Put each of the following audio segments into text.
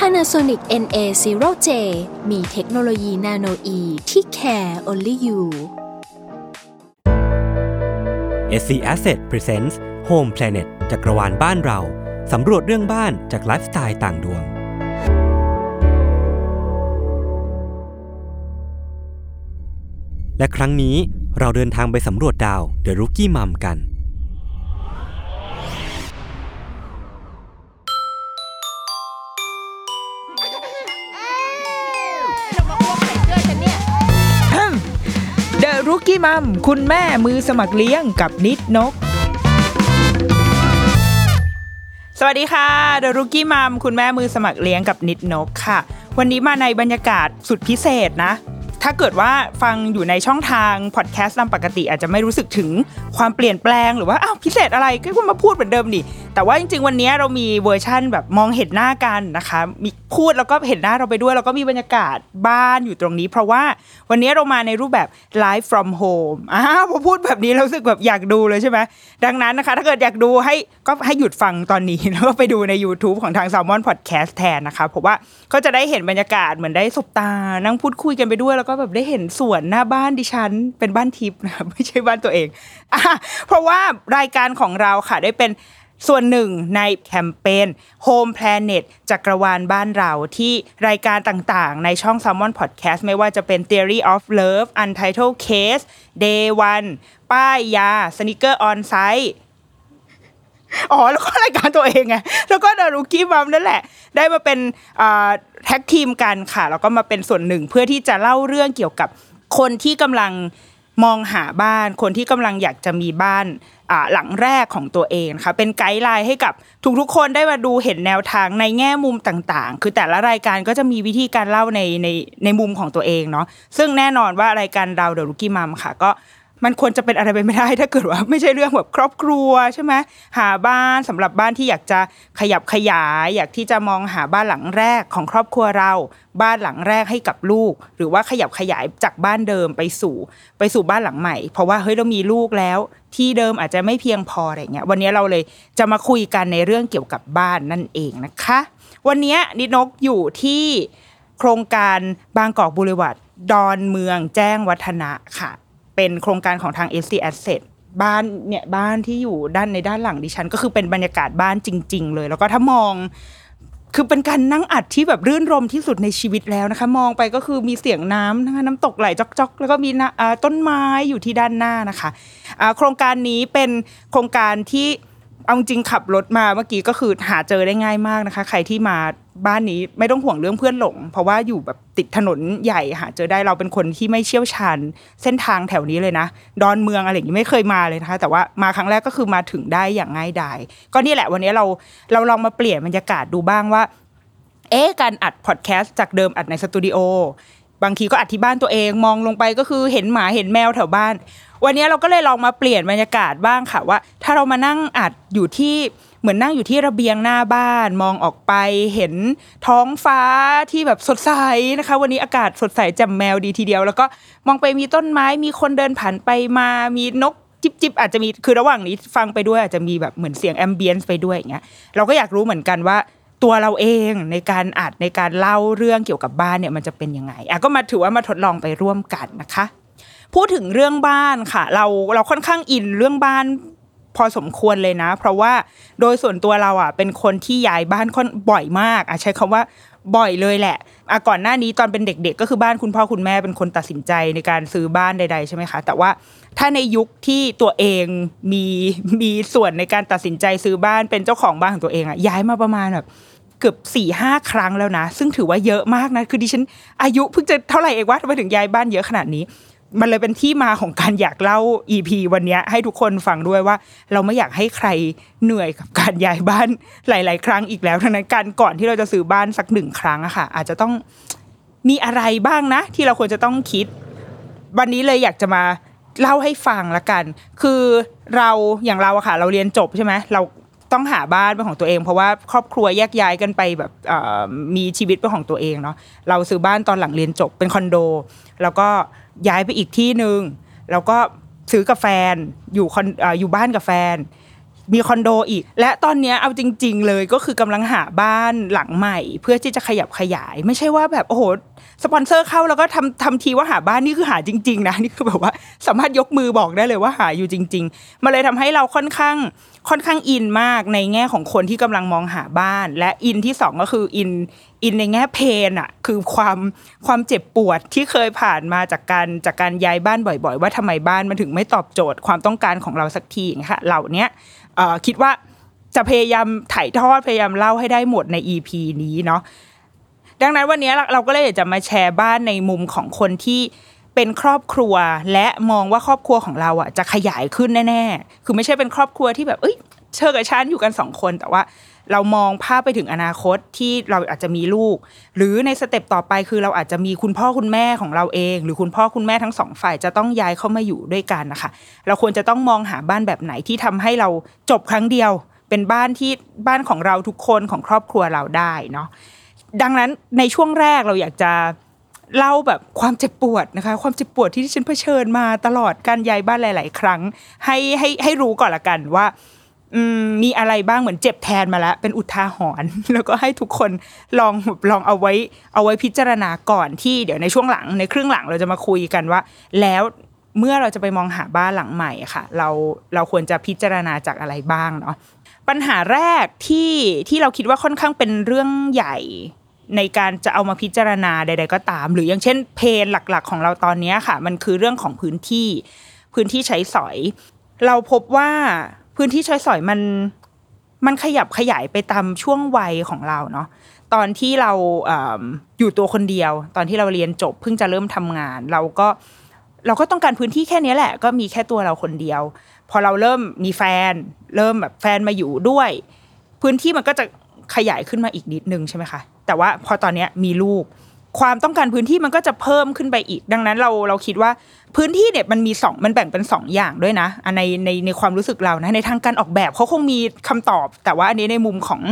Panasonic NA0J มีเทคโนโลยีนาโนอีที่ care only you SC Asset Presents Home Planet จักรวาลบ้านเรา สำรวจเรื่องบ้านจากไลฟ์สไตล์ต่างดวง และครั้งนี้เราเดินทางไปสำรวจดาว The Rookie Mom กันเดอะรุกี้มัม Rookie Mom คุณแม่มือสมัครเลี้ยงกับนิดนก สวัสดีค่ะ The Rookie Mom คุณแม่มือสมัครเลี้ยงกับนิดนกค่ะ วันนี้มาในบรรยากาศสุดพิเศษนะ ถ้าเกิดว่าฟังอยู่ในช่องทางพอดแคสต์ตามปกติอาจจะไม่รู้สึกถึงความเปลี่ยนแปลงหรือว่าอ้าวพิเศษอะไรก็มาพูดเหมือนเดิมดิ แต่ว่าจริง ๆ วันนี้เรามีเวอร์ชั่นแบบมองเห็นหน้ากันนะคะ มีพูดแล้วก็เห็นหน้าเราไปด้วย แล้วก็มีบรรยากาศบ้านอยู่ตรงนี้ เพราะว่าวันนี้เรามาในรูปแบบ live from home อ้าวพอพูดแบบนี้เราสึกแบบอยากดูเลยใช่ไหมดังนั้นนะคะ ถ้าเกิดอยากดูให้ก็ให้หยุดฟังตอนนี้ แล้วก็ไปดูใน YouTube ของทาง Salmon Podcast แทนนะคะเพราะว่าก็จะได้เห็นบรรยากาศเหมือนได้สบตา นั่งพูดคุยกันไปด้วย แล้วก็แบบได้เห็นสวนหน้าบ้านดิฉัน เป็นบ้านทิพย์นะคะไม่ใช่บ้านตัวเองอะเพราะว่ารายการของเราค่ะได้เป็น ส่วนหนึ่งในแคมเปญ Home Planet จักรวาลบ้านเราที่รายการต่างๆ ในช่อง Salmon Podcast ไม่ว่าจะเป็น Theory of Love Untitled Case Day One ป้ายยา Sneaker On Site อ๋อ แล้วก็รายการตัวเองไงแล้วก็เดอะรุกี้มัมนั่นแหละ ได้มาเป็นแท็กทีมกันค่ะ แล้วก็มาเป็นส่วนหนึ่งเพื่อที่จะเล่าเรื่องเกี่ยวกับคนที่กำลัง มองหาบ้านคนที่กำลังอยากจะมีบ้านหลังแรกของตัวเองนะคะเป็นไกด์ไลน์ให้กับทุกๆคนได้มาดูเห็นแนวทางในแง่มุมต่างๆ คือแต่ละรายการก็จะมีวิธีการเล่าในในในมุมของตัวเองเนาะซึ่งแน่นอนว่ารายการเราเดอะรุกี้มัมค่ะก็ มันควรจะเป็นอะไรไปไม่ได้ ถ้าเกิดว่าไม่ใช่เรื่องแบบครอบครัวใช่ไหมหาบ้านสำหรับบ้านที่อยากจะขยับขยาย อยากที่จะมองหาบ้านหลังแรกของครอบครัวเรา บ้านหลังแรกให้กับลูก หรือว่าขยับขยายจากบ้านเดิมไปสู่ ไปสู่บ้านหลังใหม่ เพราะว่าเฮ้ยเรามีลูกแล้ว ที่เดิมอาจจะไม่เพียงพออะไรเงี้ยวันนี้เราเลยจะมาคุยกันในเรื่องเกี่ยวกับบ้านนั่นเองนะคะ วันนี้นิดนกอยู่ที่โครงการบางกอกบุรีวัดดอนเมืองแจ้งวัฒนะค่ะ เป็นโครงการของทาง SC Asset บ้านเนี่ยบ้านที่อยู่ด้านในด้านหลังดิฉัน ก็คือเป็นบรรยากาศบ้านจริง ๆ เลย แล้วก็ถ้ามองคือเป็นการนั่งอัดที่แบบรื่นรมที่สุดในชีวิตแล้วนะคะ มองไปก็คือมีเสียงน้ำนะคะน้ำตกไหลจอกๆ แล้วก็มีต้นไม้อยู่ที่ด้านหน้านะคะะโครงการนี้เป็นโครงการที่ เอาจริงขับรถมาเมื่อกี้ก็คือหาเจอได้ง่ายมากนะคะ ใครที่มาบ้านนี้ไม่ต้องห่วงเรื่องเพื่อนหลง เพราะว่าอยู่แบบติดถนนใหญ่หาเจอได้เราเป็นคนที่ไม่เชี่ยวชาญเส้นทางแถวนี้เลยนะ ดอนเมืองอะไรอย่างนี้ไม่เคยมาเลยนะคะ แต่ว่ามาครั้งแรกก็คือมาถึงได้อย่างง่ายดายก็นี่แหละวันนี้เราเราลองมาเปลี่ยนบรรยากาศดูบ้างว่าเอ๊ะการอัดพอดแคสต์จากเดิมอัดในสตูดิโอ บางทีก็อัดที่บ้านตัวเองมองลงไปก็คือเห็นหมาเห็นแมวแถวบ้าน วันนี้เราก็เลยลองมาเปลี่ยนบรรยากาศบ้างค่ะว่า ถ้าเรามานั่งอัดอยู่ที่เหมือนนั่งอยู่ที่ระเบียงหน้าบ้าน มองออกไปเห็นท้องฟ้าที่แบบสดใสนะคะ วันนี้อากาศสดใสแจ่มแมวดีทีเดียว แล้วก็มองไปมีต้นไม้มีคนเดินผ่านไปมามีนกจิบจิบอาจจะมีคือระหว่างนี้ฟังไปด้วยอาจจะมีแบบเหมือนเสียงแอมเบียนซ์ไปด้วยอย่างเงี้ยเราก็อยากรู้เหมือนกันว่า ตัวเราเองในการอัดในการเล่าเรื่องเกี่ยวกับบ้านเนี่ยมันจะเป็นยังไงอะก็มาถือว่ามาทดลองไปร่วมกันนะคะ พูดถึงเรื่องบ้านค่ะ เราเราค่อนข้างอินเรื่องบ้านพอสมควรเลยนะ เพราะว่าโดยส่วนตัวเราอะเป็นคนที่ย้ายบ้านค่อนบ่อยมากอะใช้คำว่าบ่อยเลยแหละอะก่อนหน้านี้ตอนเป็นเด็ก ๆ ก็คือบ้านคุณพ่อคุณแม่เป็นคนตัดสินใจในการซื้อบ้านใด ๆใช่ไหมคะ แต่ว่าถ้าในยุคที่ตัวเองมีมีส่วนในการตัดสินใจซื้อบ้านเป็นเจ้าของบ้านของตัวเองอะย้ายมาประมาณแบบ กือบสี่ห้าครั้งแล้วนะ ซึ่งถือว่าเยอะมากนะ คือดิฉันอายุเพิ่งจะเท่าไหร่เองว่าทำไมถึงย้ายบ้านเยอะขนาดนี้ มันเลยเป็นที่มาของการอยากเล่า EP วันนี้ให้ทุกคนฟังด้วยว่า เราไม่อยากให้ใครเหนื่อยกับการย้ายบ้านหลาย ๆ ครั้งอีกแล้วทั้งนั้นการก่อนที่เราจะซื้อบ้านสักหนึ่งครั้งอะค่ะ อาจจะต้องมีอะไรบ้างนะ ที่เราควรจะต้องคิด วันนี้เลยอยากจะมาเล่าให้ฟังละกัน คือเราอย่างเราอะค่ะ เราเรียนจบใช่ไหมเรา ต้องหาบ้านเป็นของตัวเอง เพราะว่าครอบครัวแยกย้ายกันไปแบบมีชีวิตเป็นของตัวเองเนาะเราซื้อบ้านตอนหลังเรียนจบเป็นคอนโด แล้วก็ย้ายไปอีกที่หนึ่งแล้วก็ซื้อกับแฟนอยู่คอนเอ่อยู่บ้านกับแฟน มีคอนโดอีก และตอนเนี้ยเอาจริง ๆ เลยก็คือกำลังหาบ้านหลังใหม่ เพื่อที่จะขยับขยาย ไม่ใช่ว่าแบบโอ้โห สปอนเซอร์เข้าแล้วก็ทำทำทีว่าหาบ้านนี่คือหาจริง ๆ นะนี่คือแบบว่าสามารถยกมือบอกได้เลยว่าหาอยู่จริง ๆมาเลยทำให้เราค่อนข้างค่อนข้างอินมากในแง่ของคนที่กำลังมองหาบ้าน และอินที่สองก็คืออินอินในแง่เพนอะคือความความเจ็บปวดที่เคยผ่านมาจากการจากการย้ายบ้านบ่อย ๆ ว่าทำไมบ้านมันถึงไม่ตอบโจทย์ความต้องการของเราสักทีอย่างเงี้ยค่ะเหล่านี้คิดว่าจะพยายามถ่ายทอดพยายามเล่าให้ได้หมดใน EP นี้เนาะ ดังนั้นวันนี้เราก็เลยอยากจะมาแชร์บ้านในมุมของคนที่เป็นครอบครัวและมองว่าครอบครัวของเราอะจะขยายขึ้นแน่ ๆ คือไม่ใช่เป็นครอบครัวที่แบบเอ้ยเชิญกับฉันอยู่กันสองคนแต่ว่าเรามองภาพไปถึงอนาคตที่เราอาจจะมีลูก หรือในสเต็ปต่อไปคือเราอาจจะมีคุณพ่อคุณแม่ของเราเอง หรือคุณพ่อคุณแม่ทั้งสองฝ่ายจะต้องย้ายเข้ามาอยู่ด้วยกันนะคะ เราควรจะต้องมองหาบ้านแบบไหนที่ทำให้เราจบครั้งเดียว เป็นบ้านที่บ้านของเราทุกคนของครอบครัวเราได้เนาะ ดังนั้นในช่วงแรกเราอยากจะเล่าแบบความเจ็บปวดนะคะ ความเจ็บปวดที่ที่ฉันเผชิญมาตลอดการย้ายบ้านหลาย ๆ ครั้ง ให้ให้ให้รู้ก่อนละกันว่ามมีอะไรบ้างเหมือนเจ็บแทนมาแล้ว เป็นอุทาหรณ์แล้วก็ให้ทุกคนลองลองเอาไว้ เอาไว้พิจารณาก่อนที่เดี๋ยวในช่วงหลังในครึ่งหลังเราจะมาคุยกันว่า แล้วเมื่อเราจะไปมองหาบ้านหลังใหม่ค่ะ เราเราควรจะพิจารณาจากอะไรบ้างเนาะปัญหาแรกที่ที่เราคิดว่าค่อนข้างเป็นเรื่องใหญ่ ในการจะเอามาพิจารณาใด ๆ ก็ตาม หรืออย่างเช่นเพนหลักๆ ของเราตอนนี้ค่ะ มันคือเรื่องของพื้นที่พื้นที่ใช้สอย เราพบว่าพื้นที่ใช้สอยมันมันขยับขยายไปตามช่วงวัยของเราเนาะตอนที่เราอยู่ตัวคนเดียว ตอนที่เราเรียนจบเพิ่งจะเริ่มทำงาน เราก็เราก็ต้องการพื้นที่แค่นี้แหละ ก็มีแค่ตัวเราคนเดียว พอเราเริ่มมีแฟน เริ่มแบบแฟนมาอยู่ด้วย พื้นที่มันก็จะขยายขึ้นมาอีกนิดนึงใช่ไหมคะ แต่ว่าพอตอนนี้มีลูก ความต้องการพื้นที่มันก็จะเพิ่มขึ้นไปอีก ดังนั้นเราเราคิดว่าพื้นที่เนี่ยมันมีสองมันแบ่งเป็นสองอย่างด้วยนะในในในความรู้สึกเรานะในทางการออกแบบเขาคงมีคำตอบ แต่ว่าอันนี้ในมุมของ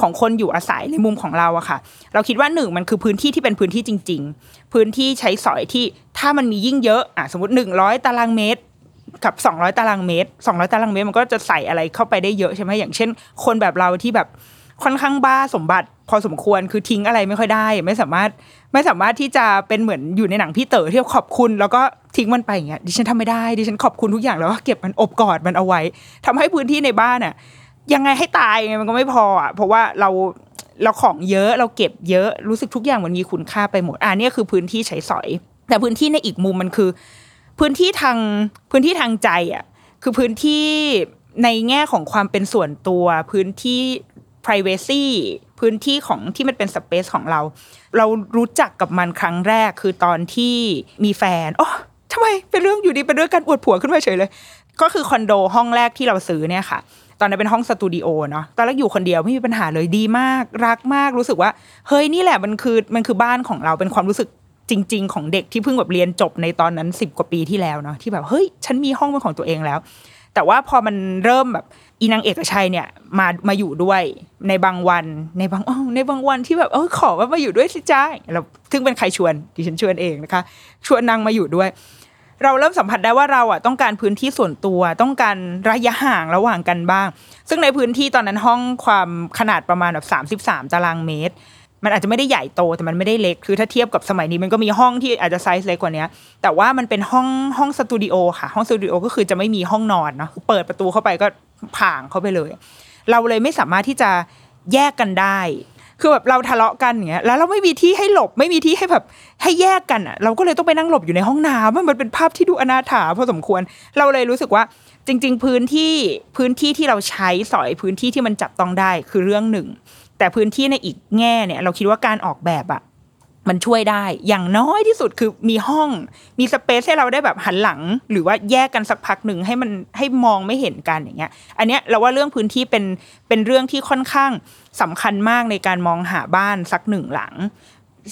ของคนอยู่อาศัยในมุมของเราอะค่ะ เราคิดว่าหนึ่งมันคือพื้นที่ที่เป็นพื้นที่จริง ๆ พื้นที่ใช้สอยที่ถ้ามันมียิ่งเยอะอะสมมติหนึ่งร้อยตารางเมตรกับ200 ตารางเมตร 200 ตารางเมตรมันก็จะใส่อะไรเข้าไปได้เยอะใช่ไหมอย่างเช่น คนแบบเราที่แบบ ค่อนข้างบ้าสมบัติพอสมควรคือทิ้งอะไรไม่ค่อยได้ ไม่สามารถไม่สามารถที่จะเป็นเหมือนอยู่ในหนังพี่เต๋อที่ขอบคุณ แล้วก็ทิ้งมันไปอย่างเงี้ยดิฉันทำไม่ได้ดิฉันขอบคุณทุกอย่างแล้วก็เก็บมันอบกอดมันเอาไว้ทำให้พื้นที่ในบ้านอะ ยังไงให้ตายไงมันก็ไม่พออะเพราะว่าเราเราของเยอะเราเก็บเยอะรู้สึกทุกอย่างมันมีคุณค่าไปหมดอ่านี่คือพื้นที่ใช้สอย แต่พื้นที่ในอีกมุมมันคือ พื้นที่ทางพื้นที่ทางใจอะคือพื้นที่ในแง่ของความเป็นส่วนตัวพื้นที่ privacy พื้นที่ของที่มันเป็นสเปซของเรา เรารู้จักกับมันครั้งแรกคือตอนที่มีแฟนโอ๋อทำไมเป็นเรื่องอยู่ดีเป็นเรื่องการอวดผัวขึ้นมาเฉยเลย ก็คือคอนโดห้องแรกที่เราซื้อเนี่ยค่ะ ตอนนั้นเป็นห้องสตูดิโอเนาะตอนแรกอยู่คนเดียวไม่มีปัญหาเลยดีมาก รักมากรู้สึกว่า เฮ้ยนี่แหละมันคือมันคือบ้านของเราเป็นความรู้สึกจริง ๆ ของเด็กที่เพิ่งแบบเรียนจบในตอนนั้นสิบกว่าปีที่แล้วเนาะที่แบบเฮ้ยฉันมีห้องเป็นของตัวเองแล้วแต่ว่าพอมันเริ่มแบบ อีนางเอกชัยเนี่ยมามาอยู่ด้วยในบางวันในบางอ้อในบางวันที่แบบเออขอว่ามาอยู่ด้วยสิจ้าเราซึ่งเป็นใครชวนดิฉันชวนเองนะคะ ชวนนางมาอยู่ด้วย เราเริ่มสัมผัสได้ว่าเราอะต้องการพื้นที่ส่วนตัวต้องการระยะห่างระหว่างกันบ้าง ซึ่งในพื้นที่ตอนนั้นห้องความขนาดประมาณแบบสามสิบสามตารางเมตร มันอาจจะไม่ได้ใหญ่โตแต่มันไม่ได้เล็กคือถ้าเทียบกับสมัยนี้มันก็มีห้องที่อาจจะไซส์เล็กกว่านี้แต่ว่ามันเป็นห้องห้องสตูดิโอค่ะห้องสตูดิโอก็คือจะไม่มีห้องนอนเนาะเปิดประตูเข้าไปก็ ผ่างเข้าไปเลย เราเลยไม่สามารถที่จะแยกกันได้ คือแบบเราทะเลาะกันอย่างเงี้ยแล้วเราไม่มีที่ให้หลบไม่มีที่ให้แบบให้แยกกันอะ เราก็เลยต้องไปนั่งหลบอยู่ในห้องน้ำมันเป็นภาพที่ดูอนาถาพอสมควร เราเลยรู้สึกว่าจริง ๆ พื้นที่พื้นที่ที่เราใช้สอยพื้นที่ที่มันจับต้องได้คือเรื่องหนึ่ง แต่พื้นที่ในอีกแง่เนี่ย เราคิดว่าการออกแบบอะ มันช่วยได้อย่างน้อยที่สุดคือมีห้องมีสเปซให้เราได้แบบหันหลัง หรือว่าแยกกันสักพักหนึ่งให้มันให้มองไม่เห็นกันอย่างเงี้ย อันเนี้ยเราว่าเรื่องพื้นที่เป็นเป็นเรื่องที่ค่อนข้างสำคัญมากในการมองหาบ้านสักหนึ่งหลัง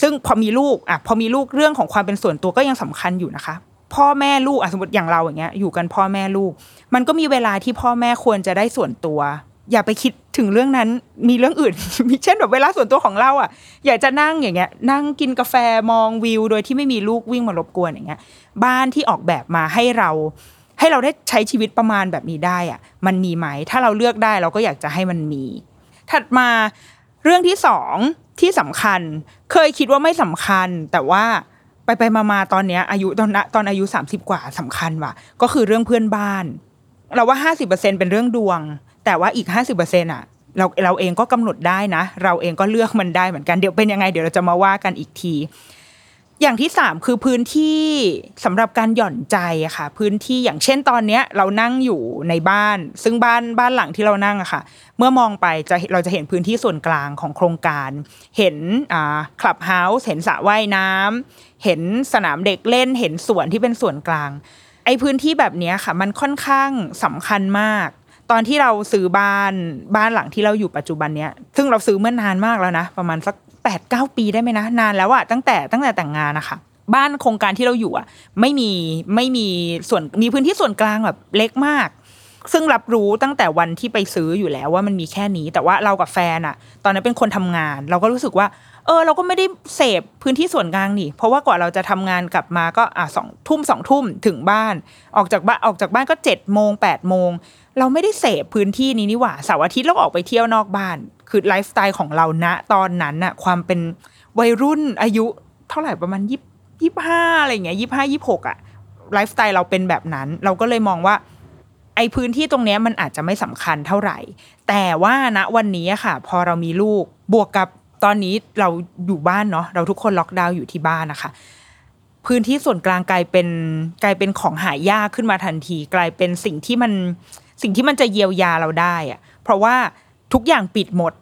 ซึ่งพอมีลูกอะพอมีลูกเรื่องของความเป็นส่วนตัวก็ยังสำคัญอยู่นะคะ พ่อแม่ลูกอะสมมติอย่างเราอย่างเงี้ยอยู่กันพ่อแม่ลูก มันก็มีเวลาที่พ่อแม่ควรจะได้ส่วนตัว อย่าไปคิดถึงเรื่องนั้นมีเรื่องอื่น มีเช่นแบบเวลาส่วนตัวของเราอะ อยากจะนั่งอย่างเงี้ย นั่งกินกาแฟมองวิว โดยที่ไม่มีลูกวิ่งมารบกวนอย่างเงี้ย บ้านที่ออกแบบมาให้เรา ให้เราได้ใช้ชีวิตประมาณแบบนี้ได้อะ มันมีไหมถ้าเราเลือกได้เราก็อยากจะให้มันมี ถัดมาเรื่องที่สองที่สำคัญ เคยคิดว่าไม่สำคัญ แต่ว่าไปไปมามาตอนเนี้ยอายุตอนนะตอนอายุสามสิบกว่าสำคัญว่ะ ก็คือเรื่องเพื่อนบ้าน เราว่าห้าสิบเปอร์เซ็นเป็นเรื่องดวง แต่ว่าอีกห้าสิบเปอร์เซ็นอะเราเราเองก็กำหนดได้นะ เราเองก็เลือกมันได้เหมือนกันเดี๋ยวเป็นยังไงเดี๋ยวเราจะมาว่ากันอีกที อย่างที่สามคือพื้นที่สำหรับการหย่อนใจอะค่ะ พื้นที่อย่างเช่นตอนเนี้ย เรานั่งอยู่ในบ้าน ซึ่งบ้านบ้านหลังที่เรานั่งอะค่ะ เมื่อมองไปจะเราจะเห็นพื้นที่ส่วนกลางของโครงการ เห็นอ่าคลับเฮาส์เห็นสระว่ายน้ำเห็นสนามเด็กเล่นเห็นสวนที่เป็นส่วนกลางไอ้พื้นที่แบบนี้ค่ะ มันค่อนข้างสำคัญมาก ตอนที่เราซื้อบ้านบ้านหลังที่เราอยู่ปัจจุบันเนี้ย ซึ่งเราซื้อเมื่อนานมากแล้วนะ ประมาณสักแปดเก้าปีได้ไหมนะ นานแล้วอะตั้งแต่ตั้งแต่แต่งงานนะคะบ้านโครงการที่เราอยู่อะไม่มีไม่มีส่วนมีพื้นที่ส่วนกลางแบบเล็กมาก ซึ่งรับรู้ตั้งแต่วันที่ไปซื้ออยู่แล้วว่ามันมีแค่นี้ แต่ว่าเรากับแฟนอะตอนนั้นเป็นคนทำงาน เราก็รู้สึกว่า เออ เราก็ไม่ได้เสพพื้นที่ส่วนกลางนี่ เพราะว่ากว่าเราจะทำงานกลับมาก็อะสองทุ่มสองทุ่มถึงบ้าน ออกจากบ้านออกจากบ้านก็เจ็ดโมงแปดโมง เราไม่ได้เสพพื้นที่นี้นี่หว่าเสาร์อาทิตย์เราออกไปเที่ยวนอกบ้าน คือไลฟ์สไตล์ของเราณตอนนั้นน่ะ ความเป็นวัยรุ่นอายุเท่าไหร่ประมาณยี่ยี่ห้าอะไรเงี้ยยี่ห้ายี่หกอะไลฟ์สไตล์เราเป็นแบบนั้น เราก็เลยมองว่า ไอพื้นที่ตรงเนี้ยมันอาจจะไม่สำคัญเท่าไหร่ แต่ว่าณวันนี้ค่ะ พอเรามีลูกบวกกับตอนนี้เราอยู่บ้านเนาะเราทุกคนล็อกดาวน์อยู่ที่บ้านนะคะพื้นที่ส่วนกลางกลายเป็นกลายเป็นของหายากขึ้นมาทันที กลายเป็นสิ่งที่มัน สิ่งที่มันจะเยียวยาเราได้อะเพราะว่าทุกอย่างปิดหมด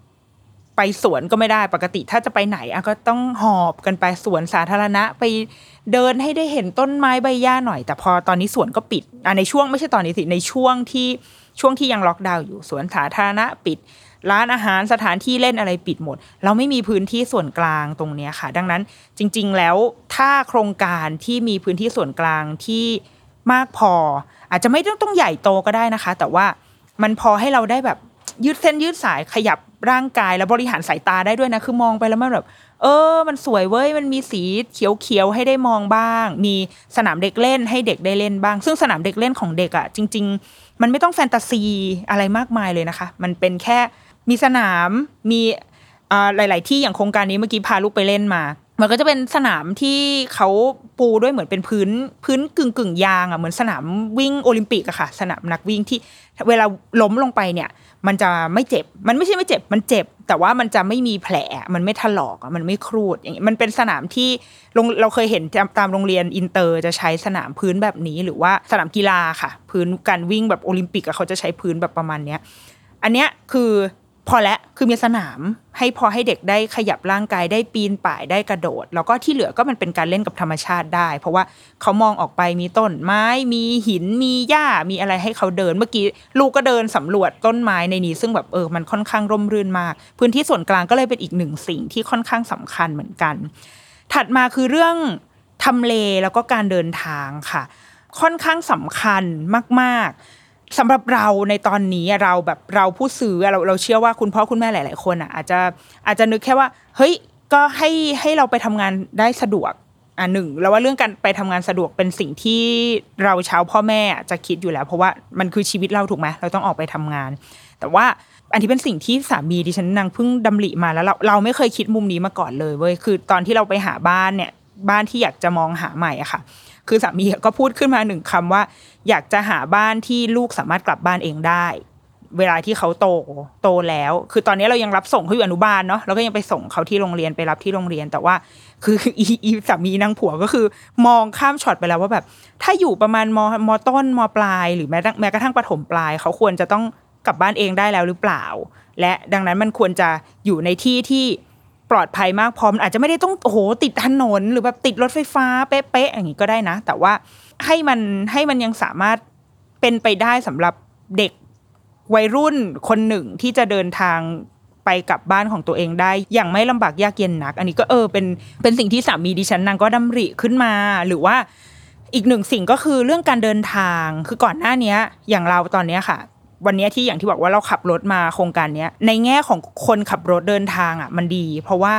ไปสวนก็ไม่ได้ปกติถ้าจะไปไหนอะก็ต้องหอบกันไปสวนสาธารณะไปเดินให้ได้เห็นต้นไม้ใบหญ้าหน่อย แต่พอตอนนี้สวนก็ปิดอะในช่วงไม่ใช่ตอนนี้สิในช่วงที่ช่วงที่ยังล็อกดาวน์อยู่สวนสาธารณะปิด ร้านอาหารสถานที่เล่นอะไรปิดหมด เราไม่มีพื้นที่ส่วนกลางตรงนี้ค่ะ ดังนั้นจริง ๆ แล้วถ้าโครงการที่มีพื้นที่ส่วนกลางที่ มากพอ อาจจะไม่ต้องต้องใหญ่โตก็ได้นะคะ แต่ว่ามันพอให้เราได้แบบยืดเส้นยืดสายขยับร่างกายแล้วบริหารสายตาได้ด้วยนะคือมองไปแล้วมันแบบ เออ มันสวยเว้ยมันมีสีเขียวๆให้ได้มองบ้าง มีสนามเด็กเล่นให้เด็กได้เล่นบ้าง ซึ่งสนามเด็กเล่นของเด็กอะ่ะ จริง ๆ มันไม่ต้องแฟนตาซีอะไรมากมายเลยนะคะ มันเป็นแค่มีสนามมีอ่าหลาย ๆ ที่อย่างโครงการนี้เมื่อกี้พาลูกไปเล่นมา มันก็จะเป็นสนามที่เขาปูด้วยเหมือนเป็นพื้นพื้นกึ่งกึ่งยางอะเหมือนสนามวิ่งโอลิมปิกอะค่ะ สนามนักวิ่งที่เวลาล้มลงไปเนี่ย มันจะไม่เจ็บ มันไม่ใช่ไม่เจ็บ มันเจ็บ แต่ว่ามันจะไม่มีแผล มันไม่ถลอกมันไม่ครูดอย่างนี้มันเป็นสนามที่โรงเราเคยเห็นตามตามโรงเรียนอินเตอร์จะใช้สนามพื้นแบบนี้ หรือว่าสนามกีฬาค่ะ พื้นการวิ่งแบบโอลิมปิกอะเขาจะใช้พื้นแบบประมาณเนี้ยอันเนี้ยคือ พอแล้วคือมีสนามให้พอให้เด็กได้ขยับร่างกายได้ปีนป่ายได้กระโดด แล้วก็ที่เหลือก็มันเป็นการเล่นกับธรรมชาติได้ เพราะว่าเขามองออกไปมีต้นไม้มีหินมีหญ้ามีอะไรให้เขาเดินเมื่อกี้ลูกก็เดินสำรวจต้นไม้ในนี้ ซึ่งแบบเออมันค่อนข้างร่มรื่นมาก พื้นที่ส่วนกลางก็เลยเป็นอีกหนึ่งสิ่งที่ค่อนข้างสำคัญเหมือนกัน ถัดมาคือเรื่องทำเลแล้วก็การเดินทางค่ะ ค่อนข้างสำคัญมาก ๆ สำหรับเราในตอนนี้เราแบบเราผู้ซื้อเราเราเชื่อว่าคุณพ่อคุณแม่หลาย ๆ คนอะอาจจะอาจจะนึกแค่ว่า เฮ้ยก็ให้ให้เราไปทำงานได้สะดวกอะหนึ่งแล้วว่าเรื่องการไปทำงานสะดวกเป็นสิ่งที่เราชาวพ่อแม่จะคิดอยู่แล้ว เพราะว่ามันคือชีวิตเราถูกไหมเราต้องออกไปทำงาน แต่ว่าอันที่เป็นสิ่งที่สามีดิฉันนางเพิ่งดำริมาแล้วเราเราไม่เคยคิดมุมนี้มาก่อนเลยเว้ยคือตอนที่เราไปหาบ้านเนี่ยบ้านที่อยากจะมองหาใหม่อะค่ะ คือสามีก็พูดขึ้นมาหนึ่งคำว่า อยากจะหาบ้านที่ลูกสามารถกลับบ้านเองได้ เวลาที่เขาโตโตแล้ว คือตอนนี้เรายังรับส่งเขาอยู่อนุบาลเนาะเราก็ยังไปส่งเขาที่โรงเรียนไปรับที่โรงเรียน แต่ว่า คืออีอีสามีนางผัวก็คือ มองข้ามช็อตไปแล้วว่าแบบ ถ้าอยู่ประมาณมมต้นมปลาย หรือแม้แม้กระทั่งประถมปลาย เขาควรจะต้องกลับบ้านเองได้แล้วหรือเปล่า และดังนั้นมันควรจะอยู่ในที่ที่ ปลอดภัยมากพอมันอาจจะไม่ได้ต้องโอ้โหติดถนน หรือแบบติดรถไฟฟ้าเป๊ะๆอย่างนี้ก็ได้นะ แต่ว่าให้มันให้มันยังสามารถเป็นไปได้สำหรับเด็กวัยรุ่นคนหนึ่งที่จะเดินทางไปกลับบ้านของตัวเองได้ อย่างไม่ลำบากยากเย็นนัก อันนี้ก็เออเป็นเป็นสิ่งที่สามีดิฉันนางก็ดำริขึ้นมา หรือว่าอีกหนึ่งสิ่งก็คือเรื่องการเดินทางคือก่อนหน้าเนี้ยอย่างเราตอนเนี้ยค่ะ วันนี้ที่อย่างที่บอกว่าเราขับรถมาโครงการเนี้ยในแง่ของคนขับรถเดินทางอะมันดี เพราะว่า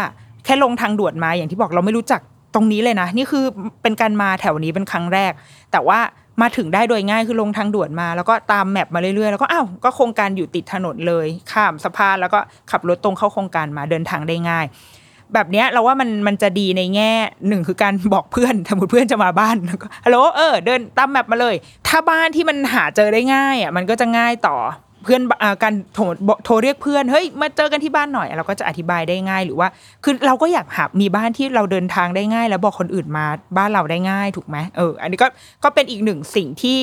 แค่ลงทางด่วนมาอย่างที่บอกเราไม่รู้จักตรงนี้เลยนะ นี่คือเป็นการมาแถวนี้เป็นครั้งแรก แต่ว่ามาถึงได้โดยง่ายคือลงทางด่วนมา แล้วก็ตามแมปมาเรื่อยๆแล้วก็อ้าวก็โครงการอยู่ติดถนนเลย ข้ามสะพานแล้วก็ขับรถตรงเข้าโครงการมาเดินทางได้ง่าย แบบเนี้ยเราว่ามันมันจะดีในแง่หนึ่งคือการบอกเพื่อนสมมติเพื่อนจะมาบ้านแล้วก็ฮัลโหลเออ เดินตามแมปมาเลย ถ้าบ้านที่มันหาเจอได้ง่ายอะมันก็จะง่ายต่อเพื่อนอการโทรโทรเรียกเพื่อนเฮ้ยมาเจอกันที่บ้านหน่อย เราก็จะอธิบายได้ง่ายหรือว่า คือเราก็อยากหามีบ้านที่เราเดินทางได้ง่าย แล้วบอกคนอื่นมาบ้านเราได้ง่ายถูกไหมเออ อันนี้ก็ก็เป็นอีกหนึ่งสิ่งที่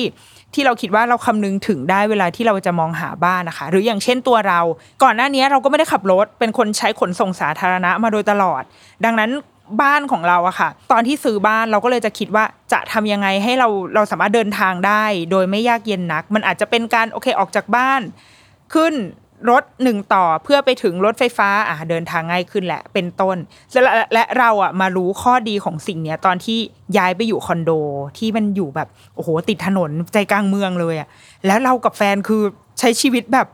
ที่เราคิดว่าเราคำนึงถึงได้เวลาที่เราจะมองหาบ้านนะคะ หรืออย่างเช่นตัวเรา ก่อนหน้านี้เราก็ไม่ได้ขับรถ เป็นคนใช้ขนส่งสาธารณะมาโดยตลอด ดังนั้นบ้านของเราอะค่ะ ตอนที่ซื้อบ้านเราก็เลยจะคิดว่าจะทำยังไงให้เราเราสามารถเดินทางได้ โดยไม่ยากเย็นนัก มันอาจจะเป็นการโอเคออกจากบ้าน ขึ้น รถหนึ่งต่อเพื่อไปถึงรถไฟฟ้าอะเดินทางง่ายขึ้นแหละเป็นต้น และและเราอะมารู้ข้อดีของสิ่งเนี้ยตอนที่ย้ายไปอยู่คอนโดที่มันอยู่แบบโอ้โหติดถนนใจกลางเมืองเลยอะแล้วเรากับแฟนคือใช้ชีวิตแบบ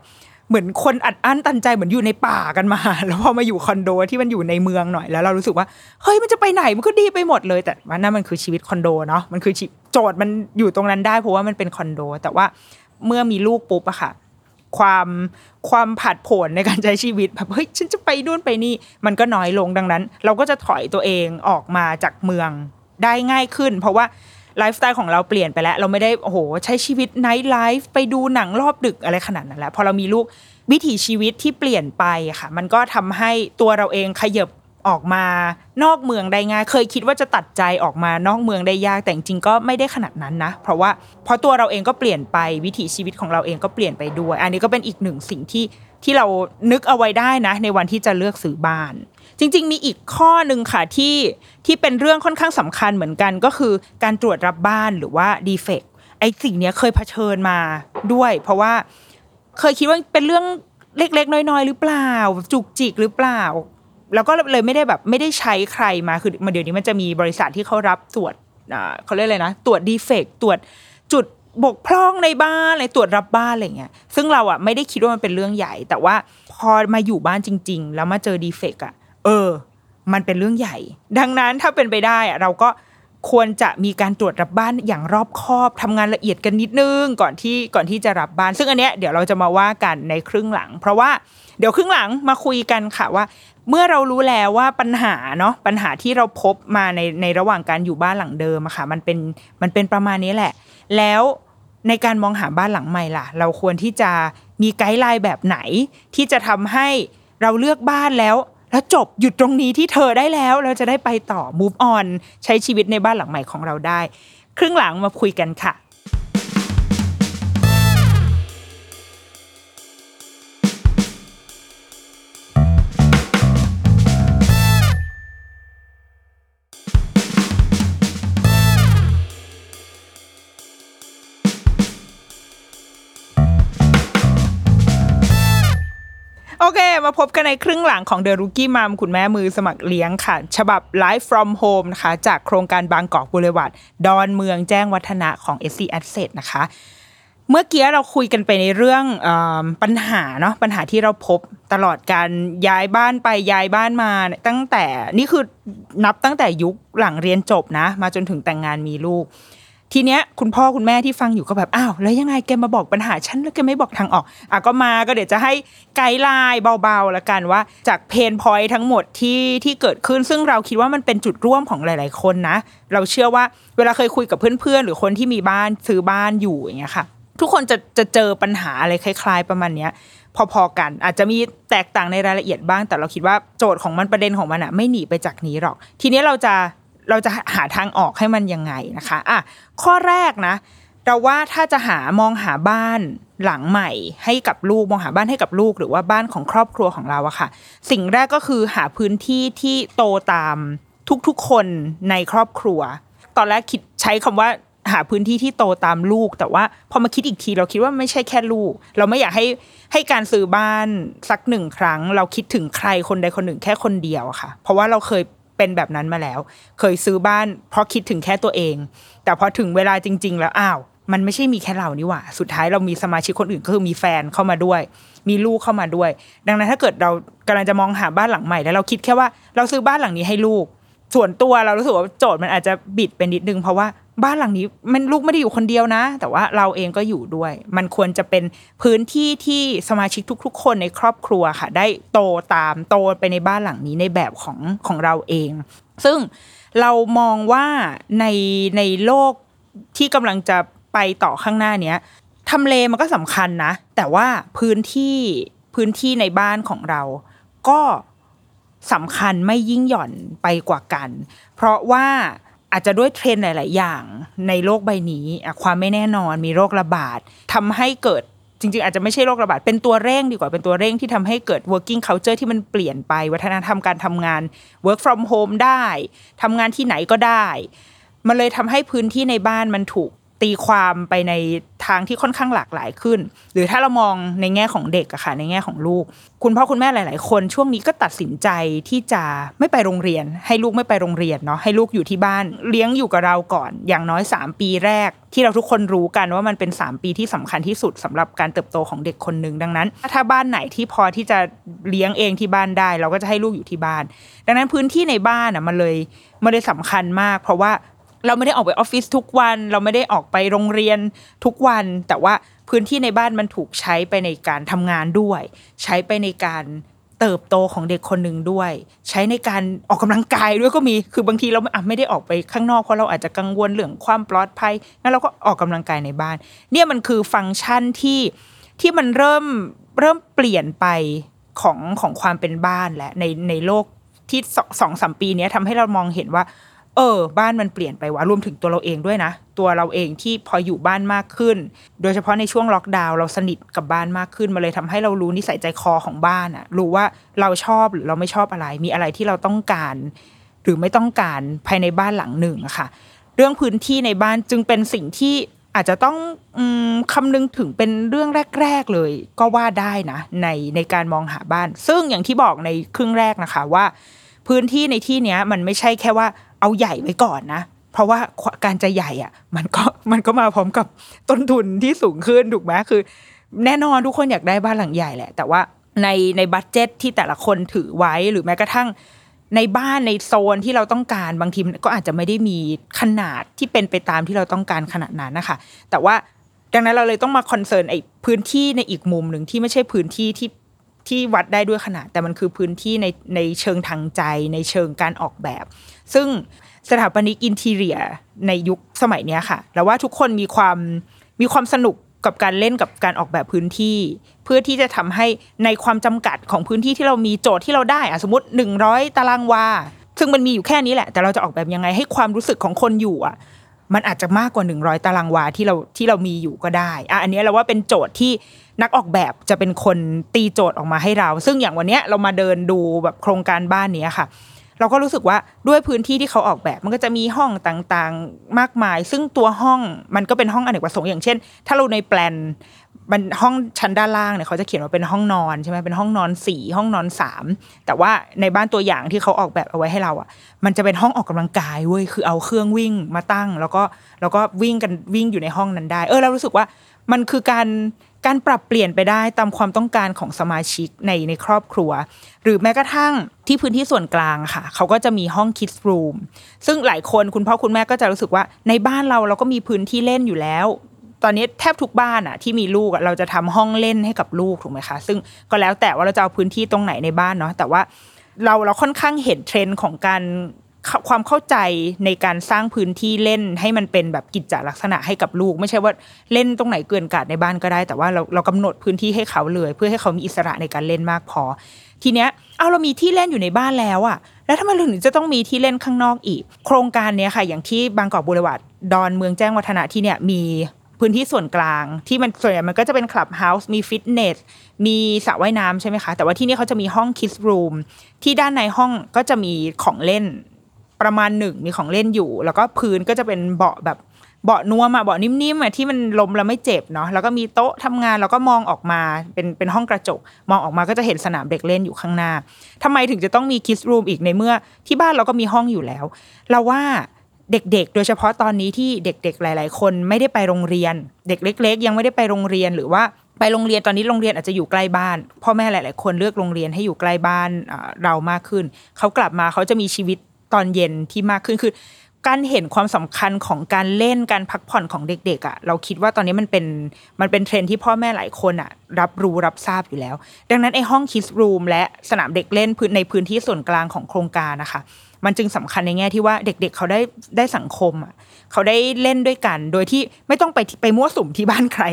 เหมือนคนอัดอั้นตันใจเหมือนอยู่ในป่ากันมา แล้วพอมาอยู่คอนโดที่มันอยู่ในเมืองหน่อยแล้วเรารู้สึกว่าเฮ้ยมันจะไปไหนมันก็ดีไปหมดเลย แต่ว่านั่นมันคือชีวิตคอนโดเนาะมันคือโจทย์มันอยู่ตรงนั้นได้เพราะว่ามันเป็นคอนโด แต่ว่าเมื่อมีลูกปุ๊บอะค่ะ ความ ความผาดโผนในการใช้ชีวิตแบบเฮ้ยฉันจะไปนู่นไปนี่ มันก็น้อยลงดังนั้น เราก็จะถอยตัวเองออกมาจากเมืองได้ง่ายขึ้น เพราะว่าไลฟ์สไตล์ของเราเปลี่ยนไปแล้ว เราไม่ได้โอ้โหใช้ชีวิต nightlife ไปดูหนังรอบดึกอะไรขนาดนั้นแล้วพอเรามีลูกวิถีชีวิตที่เปลี่ยนไปค่ะ มันก็ทำให้ตัวเราเองขยับ ออกมานอกเมืองได้ง่าย เคยคิดว่าจะตัดใจออกมานอกเมืองได้ยากแต่จริงก็ไม่ได้ขนาดนั้นนะ เพราะว่าเพราะตัวเราเองก็เปลี่ยนไปวิถีชีวิตของเราเองก็เปลี่ยนไปด้วย อันนี้ก็เป็นอีกหนึ่งสิ่งที่ที่เรานึกเอาไว้ได้นะ ในวันที่จะเลือกซื้อบ้าน จริง ๆ มีอีกข้อหนึ่งค่ะที่ที่เป็นเรื่องค่อนข้างสำคัญเหมือนกันก็คือการตรวจรับบ้านหรือว่าดีเฟกไอ้สิ่งนี้เคยเผชิญมาด้วย เพราะว่าเคยคิดว่าเป็นเรื่องเล็กๆ น้อยๆ หรือเปล่า จุกจิกหรือเปล่า แล้วก็เลยไม่ได้แบบไม่ได้ใช้ใครมาคือมาเดี๋ยวนี้มันจะมีบริษัทที่เขารับตรวจเขาเรียกอะไรนะ ตรวจดีเฟกตรวจจุดบกพร่องในบ้านอะไรตรวจรับบ้านอะไรเงี้ย ซึ่งเราอะไม่ได้คิดว่ามันเป็นเรื่องใหญ่ แต่ว่าพอมาอยู่บ้านจริง ๆ แล้วมาเจอดีเฟกอะ เออ มันเป็นเรื่องใหญ่ ดังนั้นถ้าเป็นไปได้อะเราก็ควรจะมีการตรวจรับบ้านอย่างรอบคอบทำงานละเอียดกันนิดนึงก่อนที่ก่อนที่จะรับบ้าน ซึ่งอันเนี้ยเดี๋ยวเราจะมาว่ากันในครึ่งหลัง เพราะว่าเดี๋ยวครึ่งหลังมาคุยกันค่ะว่า เมื่อเรารู้แล้วว่าปัญหาเนาะปัญหาที่เราพบมาในในระหว่างการอยู่บ้านหลังเดิมอะค่ะมันเป็นมันเป็นประมาณนี้แหละ แล้วในการมองหาบ้านหลังใหม่ล่ะ เราควรที่จะมีไกด์ไลน์แบบไหน ที่จะทำให้เราเลือกบ้านแล้ว แล้วจบหยุดตรงนี้ที่เธอได้แล้ว เราจะได้ไปต่อ move on ใช้ชีวิตในบ้านหลังใหม่ของเราได้ ครึ่งหลังมาคุยกันค่ะ มาพบกันในครึ่งหลังของ The Rookie Mom คุณแม่มือสมัครเลี้ยงค่ะ ฉบับ Live from Home นะคะ จากโครงการบางกอกบุรวัตดอนเมืองแจ้งวัฒนะของ SC Asset นะคะ เมื่อกี้เราคุยกันไปในเรื่องอปัญหาเนาะปัญหาที่เราพบตลอดการย้ายบ้านไปย้ายบ้านมาตั้งแต่นี่คือนับตั้งแต่ยุคหลังเรียนจบนะ มาจนถึงแต่งงานมีลูก ทีเนี้ยคุณพ่อคุณแม่ที่ฟังอยู่ก็แบบอ้าวแล้วยังไงแกมาบอกปัญหาฉันแล้วแกไม่บอกทางออกอะก็มาก็เดี๋ยวจะให้ไกด์ไลน์เบาๆละกันว่าจากเพนพอยท์ทั้งหมดที่ที่เกิดขึ้น ซึ่งเราคิดว่ามันเป็นจุดร่วมของหลาย ๆ คนนะ เราเชื่อว่าเวลาเคยคุยกับเพื่อนๆ หรือคนที่มีบ้านซื้อบ้านอยู่อย่างเงี้ยค่ะทุกคนจะจะเจอปัญหาอะไรคล้าย ๆ ประมาณเนี้ยพอๆกัน อาจจะมีแตกต่างในรายละเอียดบ้าง แต่เราคิดว่าโจทย์ของมันประเด็นของมันอะไม่หนีไปจากนี้หรอก ทีนี้เราจะ เราจะหาทางออกให้มันยังไงนะคะอะข้อแรกนะเราว่าถ้าจะหามองหาบ้านหลังใหม่ให้กับลูกมองหาบ้านให้กับลูก หรือว่าบ้านของครอบครัวของเราอะค่ะ สิ่งแรกก็คือหาพื้นที่ที่โตตามทุกๆคนในครอบครัว ตอนแรกคิดใช้คำว่าหาพื้นที่ที่โตตามลูก แต่ว่าพอมาคิดอีกทีเราคิดว่าไม่ใช่แค่ลูก เราไม่อยากให้ให้การซื้อบ้านสักหนึ่งครั้ง เราคิดถึงใครคนใดคนหนึ่งแค่คนเดียวอะค่ะ เพราะว่าเราเคย เป็นแบบนั้นมาแล้ว เคยซื้อบ้านเพราะคิดถึงแค่ตัวเอง แต่พอถึงเวลาจริง ๆ แล้วอ้าวมันไม่ใช่มีแค่เรานี่หว่า สุดท้ายเรามีสมาชิกคนอื่นก็คือมีแฟนเข้ามาด้วย มีลูกเข้ามาด้วย ดังนั้นถ้าเกิดเรากำลังจะมองหาบ้านหลังใหม่แล้วเราคิดแค่ว่าเราซื้อบ้านหลังนี้ให้ลูก ส่วนตัวเรารู้สึกว่าโจทย์มันอาจจะบิดเป็นนิดนึงเพราะว่า บ้านหลังนี้มันลูกไม่ได้อยู่คนเดียวนะ แต่ว่าเราเองก็อยู่ด้วย มันควรจะเป็นพื้นที่ที่สมาชิกทุก ๆ คนในครอบครัวค่ะ ได้โตตามโตไปในบ้านหลังนี้ในแบบของของเราเอง ซึ่งเรามองว่าในในโลกที่กำลังจะไปต่อข้างหน้าเนี้ยทำเลมันก็สำคัญนะ แต่ว่าพื้นที่พื้นที่ในบ้านของเรา ก็สำคัญไม่ยิ่งหย่อนไปกว่ากัน เพราะว่า อาจจะด้วยเทรนหลาย ๆ อย่างในโลกใบนี้ความไม่แน่นอนมีโรคระบาดทำให้เกิดจริง ๆ อาจจะไม่ใช่โรคระบาดเป็นตัวเร่งดีกว่าเป็นตัวเร่งที่ทำให้เกิด working culture ที่มันเปลี่ยนไป วัฒนธรรมการทำงาน work from home ได้ทำงานที่ไหนก็ได้ มันเลยทำให้พื้นที่ในบ้านมันถูกตีความไปใน ทางที่ค่อนข้างหลากหลายขึ้น หรือถ้าเรามองในแง่ของเด็กอะค่ะในแง่ของลูก คุณพ่อคุณแม่หลาย ๆ คนช่วงนี้ก็ตัดสินใจที่จะไม่ไปโรงเรียน ให้ลูกไม่ไปโรงเรียนเนาะให้ลูกอยู่ที่บ้านเลี้ยงอยู่กับเราก่อน อย่างน้อย 3 ปีแรก ที่เราทุกคนรู้กันว่ามันเป็น 3 ปีที่สำคัญที่สุดสำหรับการเติบโตของเด็กคนหนึ่งดังนั้น ถ้าบ้านไหนที่พอที่จะเลี้ยงเองที่บ้านได้ เราก็จะให้ลูกอยู่ที่บ้าน ดังนั้นพื้นที่ในบ้านอะมันเลยมันเลยสำคัญมาก เพราะว่า เราไม่ได้ออกไปออฟฟิศทุกวัน เราไม่ได้ออกไปโรงเรียนทุกวัน แต่ว่าพื้นที่ในบ้านมันถูกใช้ไปในการทำงานด้วย ใช้ไปในการเติบโตของเด็กคนหนึ่งด้วย ใช้ในการออกกำลังกายด้วยก็มีคือบางทีเราอะไม่ได้ออกไปข้างนอกเพราะเราอาจจะกังวลเรื่องความปลอดภัยงั้นเราก็ออกกำลังกายในบ้าน เนี่ยมันคือฟังก์ชันที่ที่มันเริ่มเริ่มเปลี่ยนไปของของความเป็นบ้านและในในโลกที่สองสามปีนี้ยทำให้เรามองเห็นว่า เออ บ้านมันเปลี่ยนไปว่ารวมถึงตัวเราเองด้วยนะ ตัวเราเองที่พออยู่บ้านมากขึ้น โดยเฉพาะในช่วงล็อกดาวน์เราสนิทกับบ้านมากขึ้นมาเลยทำให้เรารู้นิสัยใจคอของบ้านอะรู้ว่าเราชอบหรือเราไม่ชอบอะไร มีอะไรที่เราต้องการ หรือไม่ต้องการภายในบ้านหลังหนึ่งอะค่ะ เรื่องพื้นที่ในบ้านจึงเป็นสิ่งที่อาจจะต้องอคำนึงถึงเป็นเรื่องแรก ๆเลย ก็ว่าได้นะ ในในการมองหาบ้าน ซึ่งอย่างที่บอกในครึ่งแรกนะคะว่า พื้นที่ในที่เนี้ยมันไม่ใช่แค่ว่า เอาใหญ่ไว้ก่อนนะ เพราะว่าการจะใหญ่อะ มันก็มันก็มาพร้อมกับต้นทุนที่สูงขึ้นถูกไหมคือ แน่นอนทุกคนอยากได้บ้านหลังใหญ่แหละ แต่ว่าในใน budget ที่แต่ละคนถือไว้หรือแม้กระทั่งในบ้านในโซนที่เราต้องการบางทีก็อาจจะไม่ได้มีขนาดที่เป็นไปตามที่เราต้องการขนาดนั้นนะคะ แต่ว่าดังนั้นเราเลยต้องมา concern ไอ้พื้นที่ในอีกมุมหนึ่งที่ไม่ใช่พื้นที่ที่ ที่วัดได้ด้วยขนาด แต่มันคือพื้นที่ในในเชิงทางใจ ในเชิงการออกแบบ ซึ่งสถาปนิก interior ในยุคสมัยนี้ค่ะเราว่าทุกคนมีความมีความสนุกกับการเล่นกับการออกแบบพื้นที่ เพื่อที่จะทำให้ในความจำกัดของพื้นที่ที่เรามีโจทย์ที่เราได้อะสมมติ 100 ตารางวาซึ่งมันมีอยู่แค่นี้แหละ แต่เราจะออกแบบยังไงให้ความรู้สึกของคนอยู่อะ มันอาจจะมากกว่า 100 ตารางวาที่เราที่เรามีอยู่ก็ได้อะอันนี้เราว่าเป็นโจทย์ที่ นักออกแบบจะเป็นคนตีโจทย์ออกมาให้เรา ซึ่งอย่างวันเนี้ยเรามาเดินดูแบบโครงการบ้านเนี้ยค่ะ เราก็รู้สึกว่าด้วยพื้นที่ที่เขาออกแบบ มันก็จะมีห้องต่างๆมากมาย ซึ่งตัวห้องมันก็เป็นห้องอเนกประสงค์อย่างเช่น ถ้าเราในแปลนมันห้องชั้นด้านล่างเนี่ยเขาจะเขียนว่าเป็นห้องนอนใช่ไหมเป็นห้องนอนสี่ห้องนอนสามแต่ว่าในบ้านตัวอย่างที่เขาออกแบบเอาไว้ให้เราอะ มันจะเป็นห้องออกกำลังกายเว้ยคือเอาเครื่องวิ่งมาตั้ง แล้วก็แล้วก็วิ่งกันวิ่งอยู่ในห้องนั้นได้ เออเรารู้สึกว่า มันคือการการปรับเปลี่ยนไปได้ตามความต้องการของสมาชิกในในครอบครัว หรือแม้กระทั่งที่พื้นที่ส่วนกลางค่ะ เขาก็จะมีห้อง kids room ซึ่งหลายคนคุณพ่อคุณแม่ก็จะรู้สึกว่าในบ้านเราเราก็มีพื้นที่เล่นอยู่แล้ว ตอนนี้แทบทุกบ้านอะที่มีลูกเราจะทำห้องเล่นให้กับลูกถูกไหมคะซึ่งก็แล้วแต่ว่าเราจะเอาพื้นที่ตรงไหนในบ้านเนาะแต่ว่าเราเราค่อนข้างเห็นเทรนด์ของการ ความเข้าใจในการสร้างพื้นที่เล่นให้มันเป็นแบบกิจจลักษณะให้กับลูก ไม่ใช่ว่าเล่นตรงไหนเกินกาดในบ้านก็ได้ แต่ว่าเราเรากำหนดพื้นที่ให้เขาเลย เพื่อให้เขามีอิสระในการเล่นมากพอ ทีเนี้ยเอาเรามีที่เล่นอยู่ในบ้านแล้วอะแล้วทำไมเราถึงจะต้องมีที่เล่นข้างนอกอีก โครงการเนี้ยค่ะ อย่างที่ Bangkok Boulevard ดอนเมืองแจ้งวัฒนะที่เนี่ยมีพื้นที่ส่วนกลางที่มันส่วนใหญ่มันก็จะเป็นคลับเฮาส์มีฟิตเนสมีสระว่ายน้ำใช่ไหมคะ แต่ว่าที่นี่เขาจะมีห้อง kids room ที่ด้านในห้องก็จะมีของเล่น ประมาณหนึ่งมีของเล่นอยู่ แล้วก็พื้นก็จะเป็นเบาะแบบเบาะนวมอะเบาะนิ่มๆอะที่มันล้มแล้วไม่เจ็บเนาะแล้วก็มีโต๊ะทำงานแล้วก็มองออกมาเป็นเป็นห้องกระจก มองออกมาก็จะเห็นสนามเด็กเล่นอยู่ข้างหน้าทำไมถึงจะต้องมีคิสรูมอีกในเมื่อที่บ้านเราก็มีห้องอยู่แล้ว เราว่าเด็กๆ โดยเฉพาะตอนนี้ที่เด็ก ๆ หลาย ๆ คนไม่ได้ไปโรงเรียน เด็กเล็ก ๆ ยังไม่ได้ไปโรงเรียนหรือว่าไปโรงเรียนตอนนี้โรงเรียนอาจจะอยู่ใกล้บ้านพ่อแม่หลาย ๆ คนเลือกโรงเรียนให้อยู่ใกล้บ้านเรามากขึ้น เขากลับมาเขาจะมีชีวิต ตอนเย็นที่มากขึ้นคือ การเห็นความสำคัญของการเล่นการพักผ่อนของเด็กๆอะ เราคิดว่าตอนนี้มันเป็นมันเป็นเทรนที่พ่อแม่หลายคนอะ รับรู้รับทราบอยู่แล้ว ดังนั้นไอ้ห้องคิสรูมและสนามเด็กเล่นพื้นในพื้นที่ส่วนกลางของโครงการนะคะ มันจึงสำคัญในแง่ที่ว่าเด็ก ๆ เขาได้ได้สังคมอะเขาได้เล่นด้วยกัน โดยที่ไม่ต้องไปไปมั่วสุมที่บ้านใคร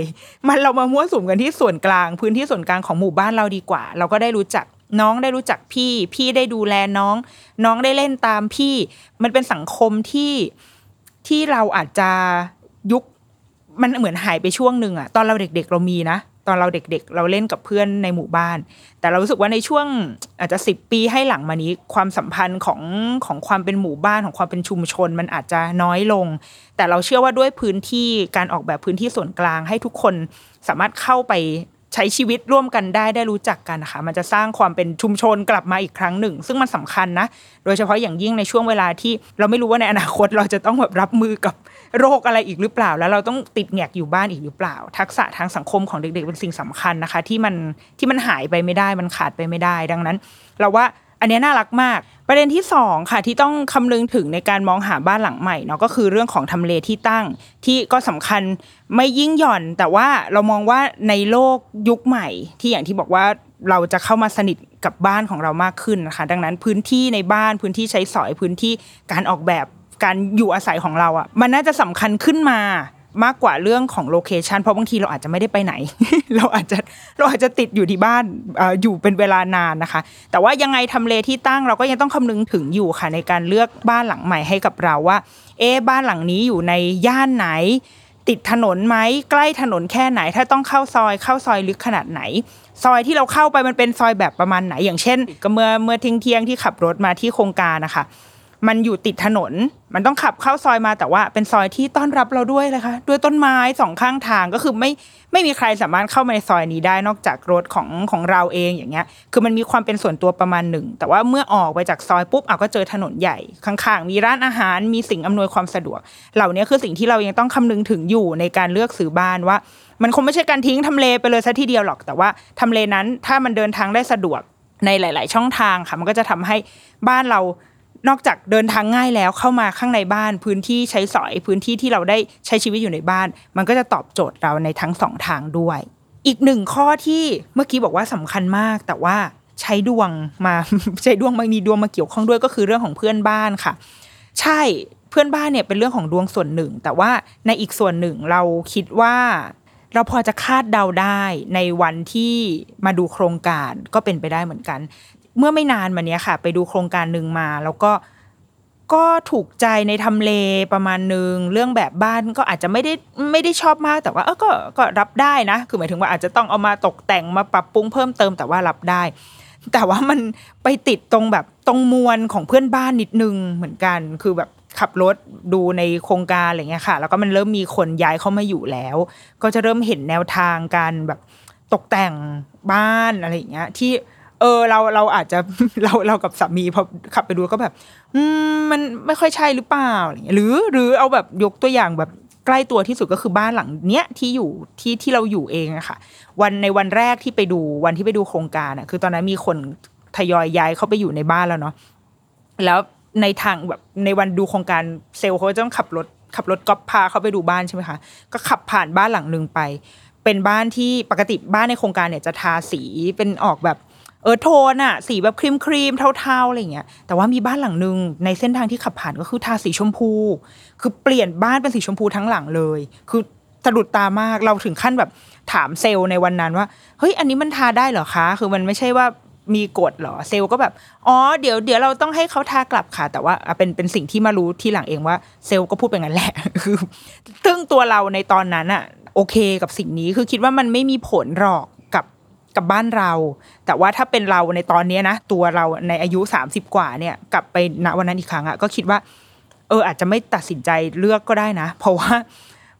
มันเรามามั่วสุมกันที่ส่วนกลาง พื้นที่ส่วนกลางของหมู่บ้านเราดีกว่า เราก็ได้รู้จัก น้องได้รู้จักพี่ พี่ได้ดูแลน้อง น้องได้เล่นตามพี่ มันเป็นสังคมที่ที่เราอาจจะยุคมันเหมือนหายไปช่วงหนึ่งอะตอนเราเด็ก ๆ เรามีนะตอนเราเด็กๆ เราเล่นกับเพื่อนในหมู่บ้าน แต่เรารู้สึกว่าในช่วงอาจจะสิบปีให้หลังมานี้ความสัมพันธ์ของของความเป็นหมู่บ้านของความเป็นชุมชน มันอาจจะน้อยลง แต่เราเชื่อว่าด้วยพื้นที่การออกแบบพื้นที่ส่วนกลางให้ทุกคนสามารถเข้าไป ใช้ชีวิตร่วมกันได้ได้รู้จักกันนะคะมันจะสร้างความเป็นชุมชนกลับมาอีกครั้งหนึ่ง ซึ่งมันสำคัญนะ โดยเฉพาะอย่างยิ่งในช่วงเวลาที่เราไม่รู้ว่าในอนาคตเราจะต้องแบบรับมือกับโรคอะไรอีกหรือเปล่า แล้วเราต้องติดแงกอยู่บ้านอีกหรือเปล่า ทักษะทางสังคมของเด็ก ๆ เป็นสิ่งสำคัญนะคะ ที่มันที่มันหายไปไม่ได้มันขาดไปไม่ได้ ดังนั้น เราว่าอันนี้น่ารักมาก ประเด็นที่สองค่ะที่ต้องคำนึงถึงในการมองหาบ้านหลังใหม่เนาะก็คือเรื่องของทำเลที่ตั้ง ที่ก็สำคัญไม่ยิ่งหย่อน แต่ว่าเรามองว่าในโลกยุคใหม่ ที่อย่างที่บอกว่าเราจะเข้ามาสนิทกับบ้านของเรามากขึ้นนะคะ ดังนั้นพื้นที่ในบ้านพื้นที่ใช้สอยพื้นที่การออกแบบการอยู่อาศัยของเราอะมันน่าจะสำคัญขึ้นมา มากกว่าเรื่องของโลเคชันเพราะบางทีเราอาจจะไม่ได้ไปไหน เราอาจจะเราอาจจะติดอยู่ที่บ้านออยู่เป็นเวลานานนะคะ แต่ว่ายังไงทำเลที่ตั้งเราก็ยังต้องคำนึงถึงอยู่ค่ะในการเลือกบ้านหลังใหม่ให้กับเราว่า เอ๊บ้านหลังนี้อยู่ในย่านไหน ติดถนนไหมใกล้ถนนแค่ไหน ถ้าต้องเข้าซอยเข้าซอยลึกขนาดไหน ซอยที่เราเข้าไปมันเป็นซอยแบบประมาณไหน อย่างเช่น ก็เมื่อเมื่อเที่ยงเที่ยงที่ขับรถมาที่โครงการนะคะ มันอยู่ติดถนน มันต้องขับเข้าซอยมาแต่ว่าเป็นซอยที่ต้อนรับเราด้วยนะคะ ด้วยต้นไม้สองข้างทางก็คือไม่ไม่มีใครสามารถเข้ามาในซอยนี้ได้นอกจากรถของของเราเองอย่างเงี้ย คือมันมีความเป็นส่วนตัวประมาณหนึ่ง แต่ว่าเมื่อออกไปจากซอยปุ๊บเอาก็เจอถนนใหญ่ข้างๆ มีร้านอาหารมีสิ่งอำนวยความสะดวก เหล่านี้คือสิ่งที่เรายังต้องคำนึงถึงอยู่ในการเลือกซื้อบ้านว่า มันคงไม่ใช่การทิ้งทำเลไปเลยซะทีเดียวหรอก แต่ว่าทำเลนั้นถ้ามันเดินทางได้สะดวกในหลาย ๆ ช่องทางค่ะ มันก็จะทำให้บ้านเรา นอกจากเดินทางง่ายแล้วเข้ามาข้างในบ้านพื้นที่ใช้สอยพื้นที่ที่เราได้ใช้ชีวิตอยู่ในบ้าน มันก็จะตอบโจทย์เราในทั้งสองทางด้วย อีกหนึ่งข้อที่เมื่อกี้บอกว่าสำคัญมาก แต่ว่าใช้ดวงมาใช้ดวงมามีดวงมาเกี่ยวข้องด้วยก็คือเรื่องของเพื่อนบ้านค่ะ ใช่เพื่อนบ้านเนี่ยเป็นเรื่องของดวงส่วนหนึ่ง แต่ว่าในอีกส่วนหนึ่งเราคิดว่าเราพอจะคาดเดาได้ในวันที่มาดูโครงการก็เป็นไปได้เหมือนกัน เมื่อไม่นานมาเนี้ยค่ะ ไปดูโครงการหนึ่งมา แล้วก็ก็ถูกใจในทำเลประมาณหนึ่งเรื่องแบบบ้านก็อาจจะไม่ได้ไม่ได้ชอบมากแต่ว่าเออก็ก็รับได้นะ คือหมายถึงว่าอาจจะต้องเอามาตกแต่งมาปรับปรุงเพิ่มเติมแต่ว่ารับได้ แต่ว่ามันไปติดตรงแบบตรงมวลของเพื่อนบ้านนิดนึงเหมือนกัน คือแบบขับรถดูในโครงการอะไรเงี้ยค่ะ แล้วก็มันเริ่มมีคนย้ายเข้ามาอยู่แล้ว ก็จะเริ่มเห็นแนวทางการแบบตกแต่งบ้านอะไรอย่างเงี้ยที่ เออเราเราอาจจะเราเรากับสามีพอขับไปดูก็แบบ อืมมันไม่ค่อยใช่หรือเปล่าอะไรเงี้ยหรือหรือเอาแบบยกตัวอย่างแบบใกล้ตัวที่สุดก็คือบ้านหลังเนี้ยที่อยู่ที่ที่เราอยู่เองอะค่ะ วันในวันแรกที่ไปดูวันที่ไปดูโครงการอะคือตอนนั้นมีคนทยอยย้ายเข้าไปอยู่ในบ้านแล้วเนาะแล้วในทางแบบในวันดูโครงการเซลล์เขาจะต้องขับรถขับรถก๊อปพาเขาไปดูบ้านใช่ไหมคะก็ขับผ่านบ้านหลังหนึ่งไป เป็นบ้านที่ปกติบ้านในโครงการเนี่ยจะทาสีเป็นออกแบบ เออโทนอะสีแบบครีมครีมเทาๆอะไรเงี้ยแต่ว่ามีบ้านหลังหนึ่งในเส้นทางที่ขับผ่านก็คือทาสีชมพู คือเปลี่ยนบ้านเป็นสีชมพูทั้งหลังเลย คือสะดุดตามากเราถึงขั้นแบบถามเซลล์ในวันนั้นว่าเฮ้ยอันนี้มันทาได้เหรอคะ คือมันไม่ใช่ว่ามีกฎหรอเซลล์ก็แบบอ๋อเดี๋ยวเดี๋ยวเราต้องให้เขาทากลับค่ะ แต่ว่าเป็นเป็นสิ่งที่มารู้ที่หลังเองว่าเซลล์ก็พูดเป็นงั้นแหละคือซึ่งตัวเราในตอนนั้นอะโอเคกับสิ่งนี้คือคิดว่ามันไม่มีผลหรอก กับบ้านเรา แต่ว่าถ้าเป็นเราในตอนนี้นะตัวเราในอายุ 30 กว่าเนี่ยกลับไปณวันนั้นอีกครั้งอะก็คิดว่า เอออาจจะไม่ตัดสินใจเลือกก็ได้นะ เพราะว่า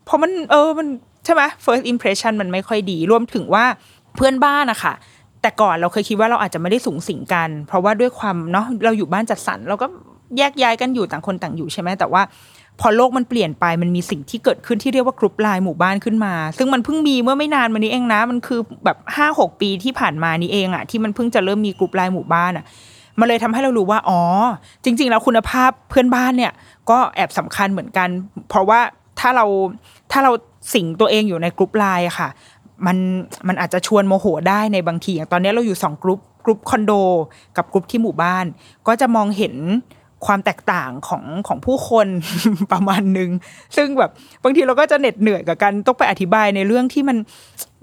เพราะมันเออมันใช่ไหม first impression มันไม่ค่อยดี รวมถึงว่าเพื่อนบ้านอะค่ะแต่ก่อนเราเคยคิดว่าเราอาจจะไม่ได้สูงสิงกัน เพราะว่าด้วยความเนาะเราอยู่บ้านจัดสรรเราก็แยกย้ายกันอยู่ต่างคนต่างอยู่ใช่ไหมแต่ว่า พอโลกมันเปลี่ยนไปมันมีสิ่งที่เกิดขึ้นที่เรียกว่ากรุ๊ปไลน์หมู่บ้านขึ้นมา ซึ่งมันเพิ่งมีเมื่อไม่นานมานี้เองนะ มันคือแบบห้าหกปีที่ผ่านมานี้เองอะที่มันเพิ่งจะเริ่มมีกรุ๊ปไลน์หมู่บ้านอะมันเลยทำให้เรารู้ว่าอ๋อ จริง ๆ แล้วคุณภาพเพื่อนบ้านเนี่ย ก็แอบสำคัญเหมือนกัน เพราะว่าถ้าเราถ้าเราสิงตัวเองอยู่ในกรุ๊ปไลน์ค่ะ มันมันอาจจะชวนโมโหได้ในบางทีอย่างตอนนี้เราอยู่สองกรุ๊ปกรุ๊ปคอนโดกับกรุ๊ปที่หมู่บ้าน ก็จะมองเห็น ความแตกต่างของของผู้คนประมาณหนึ่งซึ่งแบบบางทีเราก็จะเหน็ดเหนื่อยกับการต้องไปอธิบายในเรื่องที่มัน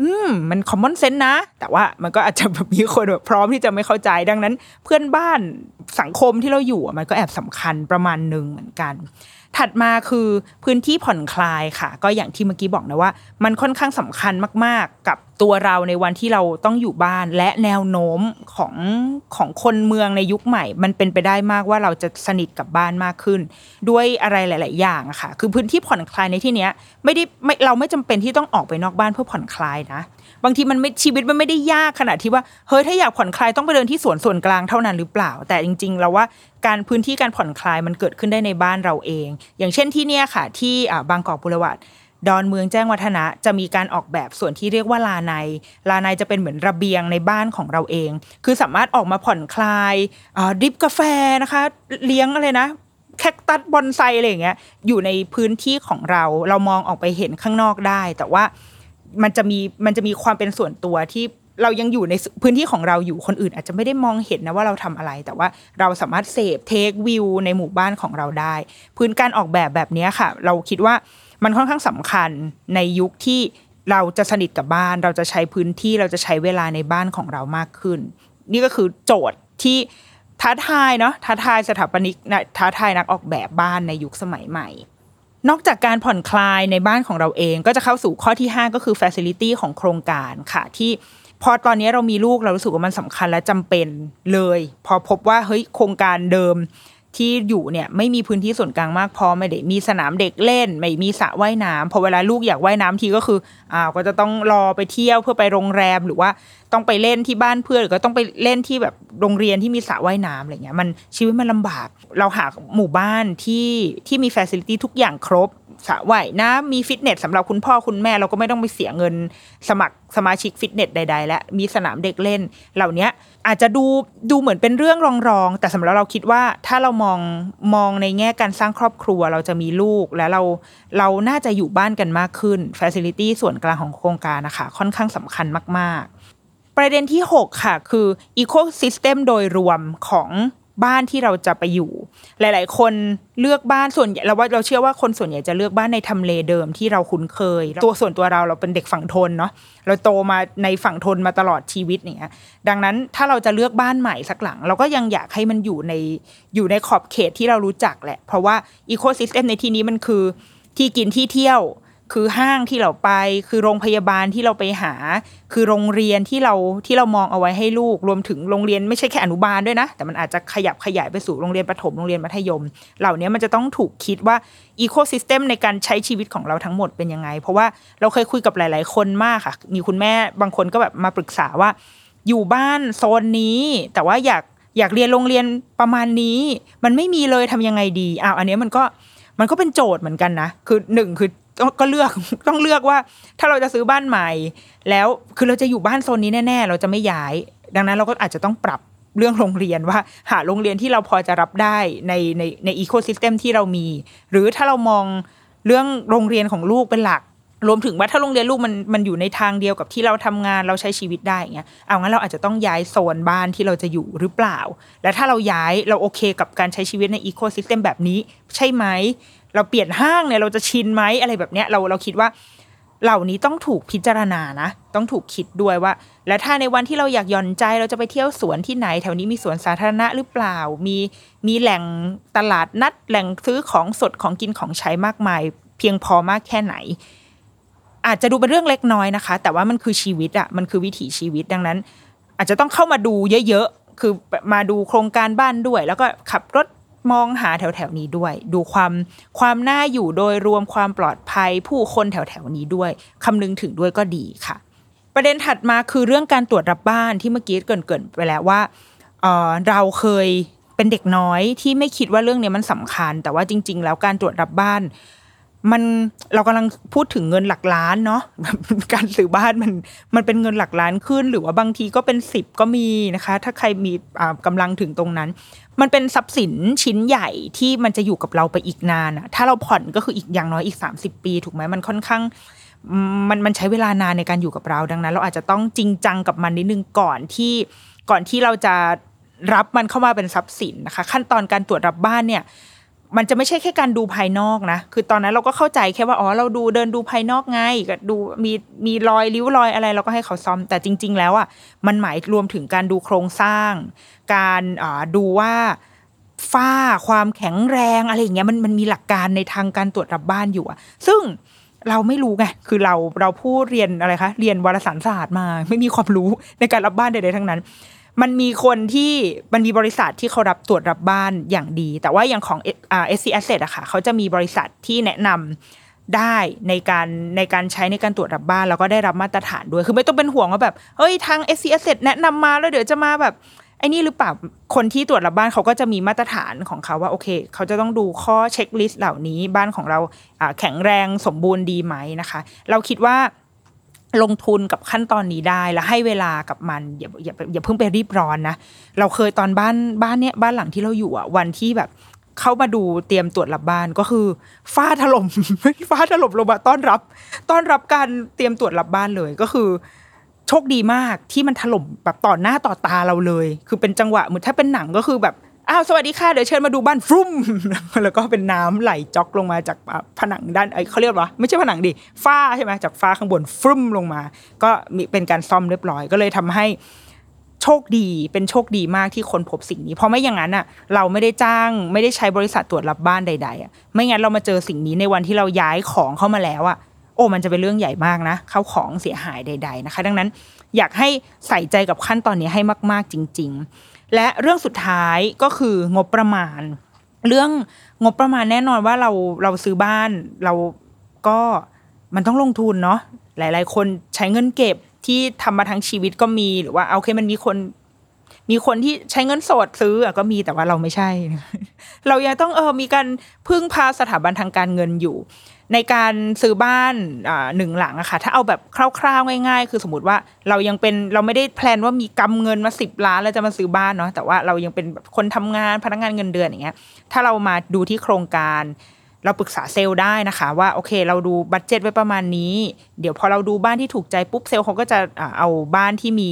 อืมมันคอมมอนเซนส์นะ แต่ว่ามันก็อาจจะแบบมีคนแบบพร้อมที่จะไม่เข้าใจดังนั้น เพื่อนบ้านสังคมที่เราอยู่มันก็แอบสำคัญประมาณหนึ่งเหมือนกัน ถัดมาคือพื้นที่ผ่อนคลายค่ะ ก็อย่างที่เมื่อกี้บอกนะว่า มันค่อนข้างสำคัญมาก ๆ กับตัวเราในวันที่เราต้องอยู่บ้าน และแนวโน้มของของคนเมืองในยุคใหม่ มันเป็นไปได้มากว่าเราจะสนิทกับบ้านมากขึ้น ด้วยอะไรหลาย ๆ อย่างอะค่ะ คือพื้นที่ผ่อนคลายในที่เนี้ยไม่ได้ไม่เราไม่จำเป็นที่ต้องออกไปนอกบ้านเพื่อผ่อนคลายนะ บางทีมันไม่ชีวิตมันไม่ได้ยากขนาดที่ว่าเฮ้ยถ้าอยากผ่อนคลายต้องไปเดินที่สวนส่วนกลางเท่านั้นหรือเปล่า แต่จริงๆเราว่าการพื้นที่การผ่อนคลายมันเกิดขึ้นได้ในบ้านเราเอง อย่างเช่นที่เนี่ยค่ะ ที่บางกอกบุรวัตดอนเมืองแจ้งวัฒนะจะมีการออกแบบส่วนที่เรียกว่าลาในลาในจะเป็นเหมือนระเบียงในบ้านของเราเอง คือสามารถออกมาผ่อนคลายดริปกาแฟนะคะ เลี้ยงอะไรนะแคคตัสบอนไซอะไรอย่างเงี้ยอยู่ในพื้นที่ของเราเรามองออกไปเห็นข้างนอกได้ แต่ว่า มันจะมีมันจะมีความเป็นส่วนตัวที่เรายังอยู่ในพื้นที่ของเราอยู่คนอื่น อาจจะไม่ได้มองเห็นนะว่าเราทำอะไร แต่ว่าเราสามารถเสพเทควิวในหมู่บ้านของเราได้ พื้นการออกแบบแบบนี้ค่ะ เราคิดว่ามันค่อนข้างสำคัญในยุคที่เราจะสนิทกับบ้าน เราจะใช้พื้นที่เราจะใช้เวลาในบ้านของเรามากขึ้น นี่ก็คือโจทย์ที่ท้าทายเนาะท้าทายสถาปนิกนะท้าทายนักออกแบบบ้านในยุคสมัยใหม่ นอกจากการผ่อนคลายในบ้านของเราเอง ก็จะเข้าสู่ข้อที่ 5 ก็คือ Facility ของโครงการค่ะที่พอตอนนี้เรามีลูกเรารู้สึกว่ามันสำคัญและจำเป็นเลย พอพบว่าเฮ้ยโครงการเดิม ที่อยู่เนี่ยไม่มีพื้นที่ส่วนกลางมากพอไม่ได้มีสนามเด็กเล่น ไม่มีสระว่ายน้ำพอเวลาลูกอยากว่ายน้ำทีก็คืออ้าวก็จะต้องรอไปเที่ยวเพื่อไปโรงแรมหรือว่าต้องไปเล่นที่บ้านเพื่อนหรือก็ต้องไปเล่นที่แบบโรงเรียนที่มีสระว่ายน้ำอะไรเงี้ยมันชีวิตมันลำบาก เราหาหมู่บ้านที่ที่มีฟ a ซิลิตี้ทุกอย่างครบ สระว่ายน้ำมีฟิตเนสสำหรับคุณพ่อคุณแม่เราก็ไม่ต้องไปเสียเงินสมัครสมาชิกฟิตเนสใด ๆ และมีสนามเด็กเล่น เหล่านี้อาจจะดูดูเหมือนเป็นเรื่องรองๆแต่สำหรับเราคิดว่าถ้าเรามองมองในแง่การสร้างครอบครัวเราจะมีลูกและเราเราน่าจะอยู่บ้านกันมากขึ้นฟ a ซิลิตี้ส่วนกลางของโครงการนะคะค่อนข้างสำคัญมาก ๆ ประเด็นที่ 6 ค่ะ คือ Ecosystem โดยรวมของ บ้านที่เราจะไปอยู่ หลาย ๆ คนเลือกบ้านส่วนใหญ่เราว่าเราเชื่อว่าคนส่วนใหญ่จะเลือกบ้านในทำเลเดิมที่เราคุ้นเคย ตัวส่วนตัวเราเราเป็นเด็กฝั่งธนเนาะเราโตมาในฝั่งธนมาตลอดชีวิตอย่างเงี้ยดังนั้นถ้าเราจะเลือกบ้านใหม่สักหลัง เราก็ยังอยากให้มันอยู่ในอยู่ในขอบเขตที่เรารู้จักแหละ เพราะว่า ecosystem ในที่นี้มันคือที่กินที่เที่ยว คือห้างที่เราไป คือโรงพยาบาลที่เราไปหา คือโรงเรียนที่เราที่เรามองเอาไว้ให้ลูก รวมถึงโรงเรียนไม่ใช่แค่อนุบาลด้วยนะ แต่มันอาจจะขยับขยายไปสู่โรงเรียนประถมโรงเรียนมัธยม เหล่านี้มันจะต้องถูกคิดว่า ecosystem ในการใช้ชีวิตของเราทั้งหมดเป็นยังไง เพราะว่าเราเคยคุยกับหลาย ๆ คนมากค่ะ มีคุณแม่บางคนก็แบบมาปรึกษาว่า อยู่บ้านโซนนี้ แต่ว่าอยากอยากเรียนโรงเรียนประมาณนี้ มันไม่มีเลยทำยังไงดีอ้าวอันนี้มันก็มันก็เป็นโจทย์เหมือนกันนะ คือหนึ่งคือ ก็เลือกต้องเลือกว่า ถ้าเราจะซื้อบ้านใหม่ แล้วคือเราจะอยู่บ้านโซนนี้แน่ ๆ เราจะไม่ย้าย ดังนั้นเราก็อาจจะต้องปรับเรื่องโรงเรียนว่าหาโรงเรียนที่เราพอจะรับได้ในในในอีโคซิสเต็มที่เรามี หรือถ้าเรามองเรื่องโรงเรียนของลูกเป็นหลัก รวมถึงว่าถ้าโรงเรียนลูกมันมันอยู่ในทางเดียวกับที่เราทำงานเราใช้ชีวิตได้เงี้ยเอางั้นเราอาจจะต้องย้ายโซนบ้านที่เราจะอยู่หรือเปล่า และถ้าเราย้ายเราโอเคกับการใช้ชีวิตในอีโคซิสเต็มแบบนี้ใช่ไหม เราเปลี่ยนห้างเนี่ยเราจะชินไหมอะไรแบบเนี้ยเราเราคิดว่า เหล่านี้ต้องถูกพิจารณานะ ต้องถูกคิดด้วยว่า และถ้าในวันที่เราอยากย่อนใจเราจะไปเที่ยวสวนที่ไหน แถวนี้มีสวนสาธารณะหรือเปล่า มีมีแหล่งตลาดนัดแหล่งซื้อของสดของกินของใช้มากมาย เพียงพอมากแค่ไหน อาจจะดูเป็นเรื่องเล็กน้อยนะคะ แต่ว่ามันคือชีวิตอะมันคือวิถีชีวิตดังนั้น อาจจะต้องเข้ามาดูเยอะๆคือมาดูโครงการบ้านด้วย แล้วก็ขับรถ มองหาแถวๆนี้ด้วย ดูความความน่าอยู่โดยรวมความปลอดภัยผู้คนแถวๆนี้ด้วยคำนึงถึงด้วยก็ดีค่ะ ประเด็นถัดมาคือเรื่องการตรวจรับบ้านที่เมื่อกี้เกรินๆไปแล้วว่าเออเราเคยเป็นเด็กน้อยที่ไม่คิดว่าเรื่องนี้มันสำคัญ แต่ว่าจริง ๆ แล้วการตรวจรับบ้าน มันเรากำลังพูดถึงเงินหลักล้านเนาะการซื้อบ้านมันมันเป็นเงินหลักล้านขึ้น หรือว่าบางทีก็เป็นสิบก็มีนะคะ ถ้าใครมีอ่ากำลังถึงตรงนั้น มันเป็นทรัพย์สินชิ้นใหญ่ที่มันจะอยู่กับเราไปอีกนานอะถ้าเราผ่อนก็คืออีกอย่างน้อยอีก 30 ปี ถูกไหมมันค่อนข้างมันมันใช้เวลานานในการอยู่กับเราดังนั้น เราอาจจะต้องจริงจังกับมันนิดนึงก่อนที่ก่อนที่เราจะรับมันเข้ามาเป็นทรัพย์สินนะคะ ขั้นตอนการตรวจรับบ้านเนี่ย มันจะไม่ใช่แค่การดูภายนอกนะ คือตอนนั้นเราก็เข้าใจแค่ว่า อ๋อ เราดูเดินดูภายนอกไง ก็ดูมีมีรอยริ้วรอยอะไร เราก็ให้เขาซ่อม แต่จริง ๆ แล้วอะ มันหมายรวมถึงการดูโครงสร้าง การดูว่าฝ้าความแข็งแรงอะไรอย่างเงี้ย มันมันมีหลักการในทางการตรวจรับบ้านอยู่อะ ซึ่งเราไม่รู้ไง คือเราเราผู้เรียนอะไรคะ เรียนวารสารศาสตร์มา ไม่มีความรู้ในการรับบ้านใดๆทั้งนั้น มันมีคนที่มันมีบริษัทที่เขารับตรวจรับบ้านอย่างดี แต่ว่าอย่างของเอ่า SC Asset อะค่ะเขาจะมีบริษัทที่แนะนำได้ในการในการใช้ในการตรวจรับบ้าน แล้วก็ได้รับมาตรฐานด้วย คือไม่ต้องเป็นห่วงว่าแบบเฮ้ยทาง SC Asset แนะนำมาแล้วเดี๋ยวจะมาแบบไอ้นี่หรือเปล่าคนที่ตรวจรับบ้านเขาก็จะมีมาตรฐานของเขาว่าโอเค เขาจะต้องดูข้อเช็คลิสต์เหล่านี้บ้านของเราแข็งแรงสมบูรณ์ดีไหมนะคะ เราคิดว่า ลงทุนกับขั้นตอนนี้ได้แล้วให้เวลากับมันอย่าอย่าอย่าเพิ่งไปรีบร้อนนะเราเคยตอนบ้านบ้านเนี้ยบ้านหลังที่เราอยู่อะวันที่แบบเข้ามาดูเตรียมตรวจรับบ้านก็คือฟ้าถล่มฟ้าถล่มลงมาต้อนรับ ต้อนรับการเตรียมตรวจรับบ้านเลยก็คือ โชคดีมากที่มันถล่มแบบต่อหน้าต่อตาเราเลย คือเป็นจังหวะเหมือนถ้าเป็นหนังก็คือแบบ อ้าวสวัสดีค่ะเดี๋ยวเชิญมาดูบ้านฟรุ้มแล้วก็เป็นน้ำไหลจ๊อกลงมาจากผนังด้านไอ้เขาเรียกว่าไม่ใช่ผนังดิฝ้าใช่ไหมจากฝ้าข้างบนฟรุ้มลงมา ก็มีเป็นการซ่อมเรียบร้อย ก็เลยทำให้โชคดีเป็นโชคดีมากที่คนพบสิ่งนี้ เพราะไม่อย่างนั้นอะ เราไม่ได้จ้างไม่ได้ใช้บริษัทตรวจรับบ้านใด ๆอะไม่งั้นเรามาเจอสิ่งนี้ในวันที่เราย้ายของเข้ามาแล้วอะโอ้มันจะเป็นเรื่องใหญ่มากนะเข้าของเสียหายใด ๆนะคะ ดังนั้น อยากให้ใส่ใจกับขั้นตอนนี้ให้มาก ๆจริง ๆ และเรื่องสุดท้ายก็คืองบประมาณ เรื่องงบประมาณแน่นอนว่าเราเราซื้อบ้านเราก็มันต้องลงทุนเนาะหลาย ๆ คนใช้เงินเก็บที่ทำมาทั้งชีวิตก็มีหรือว่าโอเคมันมีคน มีคนที่ใช้เงินสดซื้ออก็มีแต่ว่าเราไม่ใช่ เรายังต้องเออมีการพึ่งพาสถาบันทางการเงินอยู่ ในการซื้อบ้านหนึ่งหลังอะค่ะ ถ้าเอาแบบคร่าวๆง่าย ๆ คือสมมติว่าเรายังเป็นเราไม่ได้แพลนว่ามีกำเงินมาสิบล้านแล้วจะมาซื้อบ้านเนาะแต่ว่าเรายังเป็นแบบคนทำงานพนักงานเงินเดือนอย่างเงี้ย ถ้าเรามาดูที่โครงการ เราปรึกษาเซลล์ได้นะคะ ว่าโอเค เราดู budget ไว้ประมาณนี้ เดี๋ยวพอเราดูบ้านที่ถูกใจปุ๊บเซลล์เขาก็จะเอาบ้านที่มี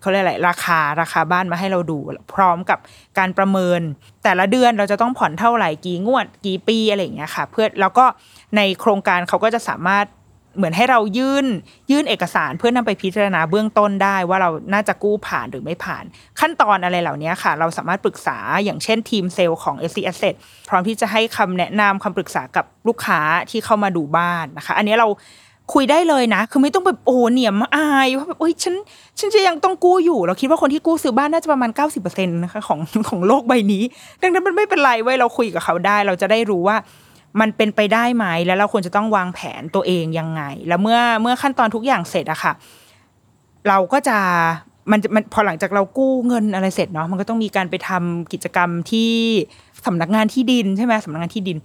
เขาเรียกอะไรราคาราคาบ้านมาให้เราดู พร้อมกับการประเมิน แต่ละเดือนเราจะต้องผ่อนเท่าไหร่กี่งวดกี่ปีอะไรอย่างเงี้ยค่ะ เพื่อแล้วก็ในโครงการเขาก็จะสามารถเหมือนให้เรายื่นยื่นเอกสารเพื่อนำไปพิจารณาเบื้องต้นได้ว่าเราน่าจะกู้ผ่านหรือไม่ผ่าน ขั้นตอนอะไรเหล่านี้ค่ะ เราสามารถปรึกษาอย่างเช่นทีมเซลล์ของ SC Asset พร้อมที่จะให้คำแนะนำคำปรึกษากับลูกค้าที่เข้ามาดูบ้านนะคะ อันนี้เรา คุยได้เลยนะ คือไม่ต้องแบบโอ้เหนียมอายว่าแบบโอ้ยฉันฉันจะยังต้องกู้อยู่ เราคิดว่าคนที่กู้ซื้อบ้านน่าจะประมาณ 90%นะคะของของโลกใบนี้ ดังนั้นมันไม่เป็นไรเว้ยเราคุยกับเขาได้ เราจะได้รู้ว่ามันเป็นไปได้ไหมแล้วเราควรจะต้องวางแผนตัวเองยังไง แล้วเมื่อเมื่อขั้นตอนทุกอย่างเสร็จอะค่ะ เราก็จะมันมันพอหลังจากเรากู้เงินอะไรเสร็จเนาะมันก็ต้องมีการไปทำกิจกรรมที่สำนักงานที่ดินใช่ไหมสำนักงานที่ดิน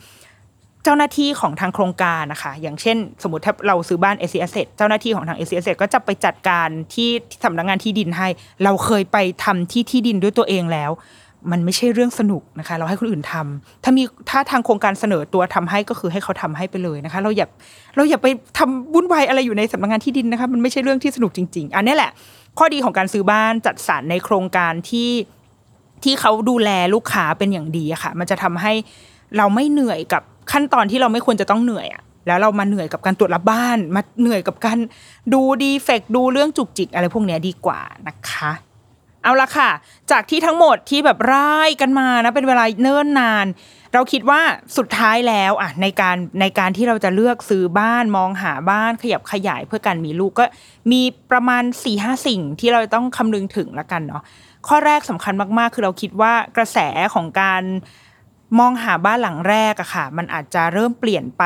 เจ้าหน้าที่ของทางโครงการนะคะ อย่างเช่น สมมติถ้าเราซื้อบ้าน s อ Asset เจ้าหน้าที่ของทาง s อ Asset ก็จะไปจัดการที่สำนักงานที่ดินให้ เราเคยไปทำที่ที่ดินด้วยตัวเองแล้ว มันไม่ใช่เรื่องสนุกนะคะ เราให้คนอื่นทำถ้ามีถ้าทางโครงการเสนอตัวทำให้ก็คือให้เขาทำให้ไปเลยนะคะ เราอย่าเราอย่าไปทำวุ่นวายอะไรอยู่ในสำนักงานที่ดินนะคะ มันไม่ใช่เรื่องที่สนุกจริง ๆ อันนี้แหละ ข้อดีของการซื้อบ้านจัดสรรในโครงการที่ที่เขาดูแลลูกค้าเป็นอย่างดีอะค่ะ มันจะทำให้เราไม่เหนื่อยกับ ขั้นตอนที่เราไม่ควรจะต้องเหนื่อยอะแล้วเรามาเหนื่อยกับการตรวจรับบ้าน มาเหนื่อยกับการดูดีเฟกดูเรื่องจุกจิกอะไรพวกนี้ดีกว่านะคะ เอาละค่ะ จากที่ทั้งหมดที่แบบร่ายกันมานะเป็นเวลาเนิ่นนาน เราคิดว่าสุดท้ายแล้วอะในการในการที่เราจะเลือกซื้อบ้านมองหาบ้านขยับขยายเพื่อการมีลูกก็มีประมาณ4ี่ห้าสิ่งที่เราต้องคำนึงถึงละกันเนาะข้อแรกสำคัญมากๆ คือเราคิดว่ากระแสของการ มองหาบ้านหลังแรกอะค่ะ มันอาจจะเริ่มเปลี่ยนไป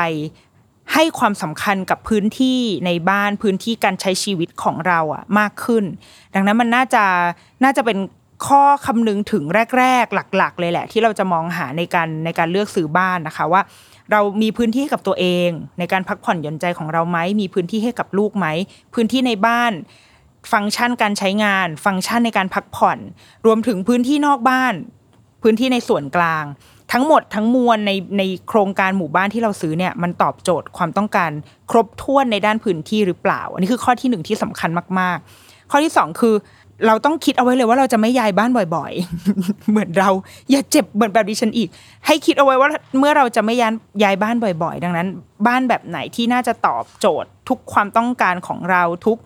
ให้ความสำคัญกับพื้นที่ในบ้านพื้นที่การใช้ชีวิตของเราอะมากขึ้น ดังนั้นมันน่าจะน่าจะเป็นข้อคำนึงถึงแรก ๆ หลัก ๆ เลยแหละ ที่เราจะมองหาในการในการเลือกซื้อบ้านนะคะว่า เรามีพื้นที่ให้กับตัวเอง ในการพักผ่อนหย่อนใจของเราไหมมีพื้นที่ให้กับลูกไหมพื้นที่ในบ้าน ฟังก์ชันการใช้งาน ฟังก์ชันในการพักผ่อน รวมถึงพื้นที่นอกบ้าน พื้นที่ในส่วนกลาง ทั้งหมดทั้งมวลในในโครงการหมู่บ้านที่เราซื้อเนี่ยมันตอบโจทย์ความต้องการครบถ้วนในด้านพื้นที่หรือเปล่า อันนี้คือข้อที่หนึ่งที่สำคัญมาก ๆ ข้อที่สองคือเราต้องคิดเอาไว้เลยว่าเราจะไม่ย้ายบ้านบ่อยๆ เหมือนเรา อย่าเจ็บเหมือนแบบดิฉันอีก ให้คิดเอาไว้ว่าเมื่อเราจะไม่ย้ายย้ายบ้านบ่อย ๆ ดังนั้น บ้านแบบไหนที่น่าจะตอบโจทย์ทุกความต้องการของเราทุก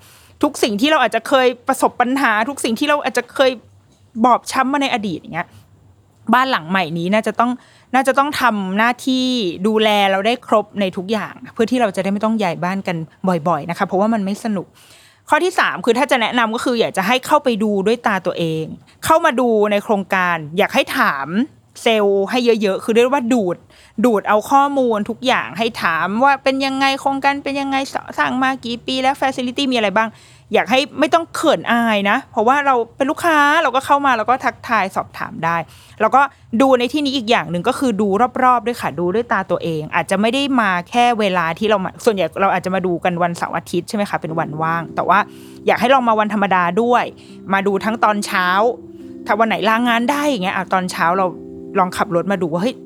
ทุกสิ่งที่เราอาจจะเคยประสบปัญหา ทุกสิ่งที่เราอาจจะเคยบอบช้ำมาในอดีตอย่างเงี้ย บ้านหลังใหม่นี้น่าจะต้องน่าจะต้องทำหน้าที่ดูแลเราได้ครบในทุกอย่าง เพื่อที่เราจะได้ไม่ต้องย้ายบ้านกันบ่อย ๆ นะคะเพราะว่ามันไม่สนุก ข้อที่ 3 คือถ้าจะแนะนำก็คืออยากจะให้เข้าไปดูด้วยตาตัวเอง เข้ามาดูในโครงการ อยากให้ถามเซลล์ให้เยอะๆ คือเรียกว่าดูด ดูดเอาข้อมูลทุกอย่างให้ถามว่าเป็นยังไงโครงการเป็นยังไงสร้างมากี่ปีแล้วฟ a ซิลิตี้มีอะไรบ้าง อยากให้ไม่ต้องเขินอายนะ เพราะว่าเราเป็นลูกค้าเราก็เข้ามาเราก็ทักทายสอบถามได้ แล้วก็ดูในที่นี้อีกอย่างหนึ่งก็คือดูรอบๆด้วยค่ะดูด้วยตาตัวเอง อาจจะไม่ได้มาแค่เวลาที่เรามาส่วนใหญ่เราอาจจะมาดูกันวันเสาร์อาทิตย์ใช่ไหมคะเป็นวันว่าง แต่ว่าอยากให้ลองมาวันธรรมดาด้วย มาดูทั้งตอนเช้า ถ้าวันไหนลางงานได้อย่างเงี้ยตอนเช้าเราลองขับรถมาดูว่าเฮ้ย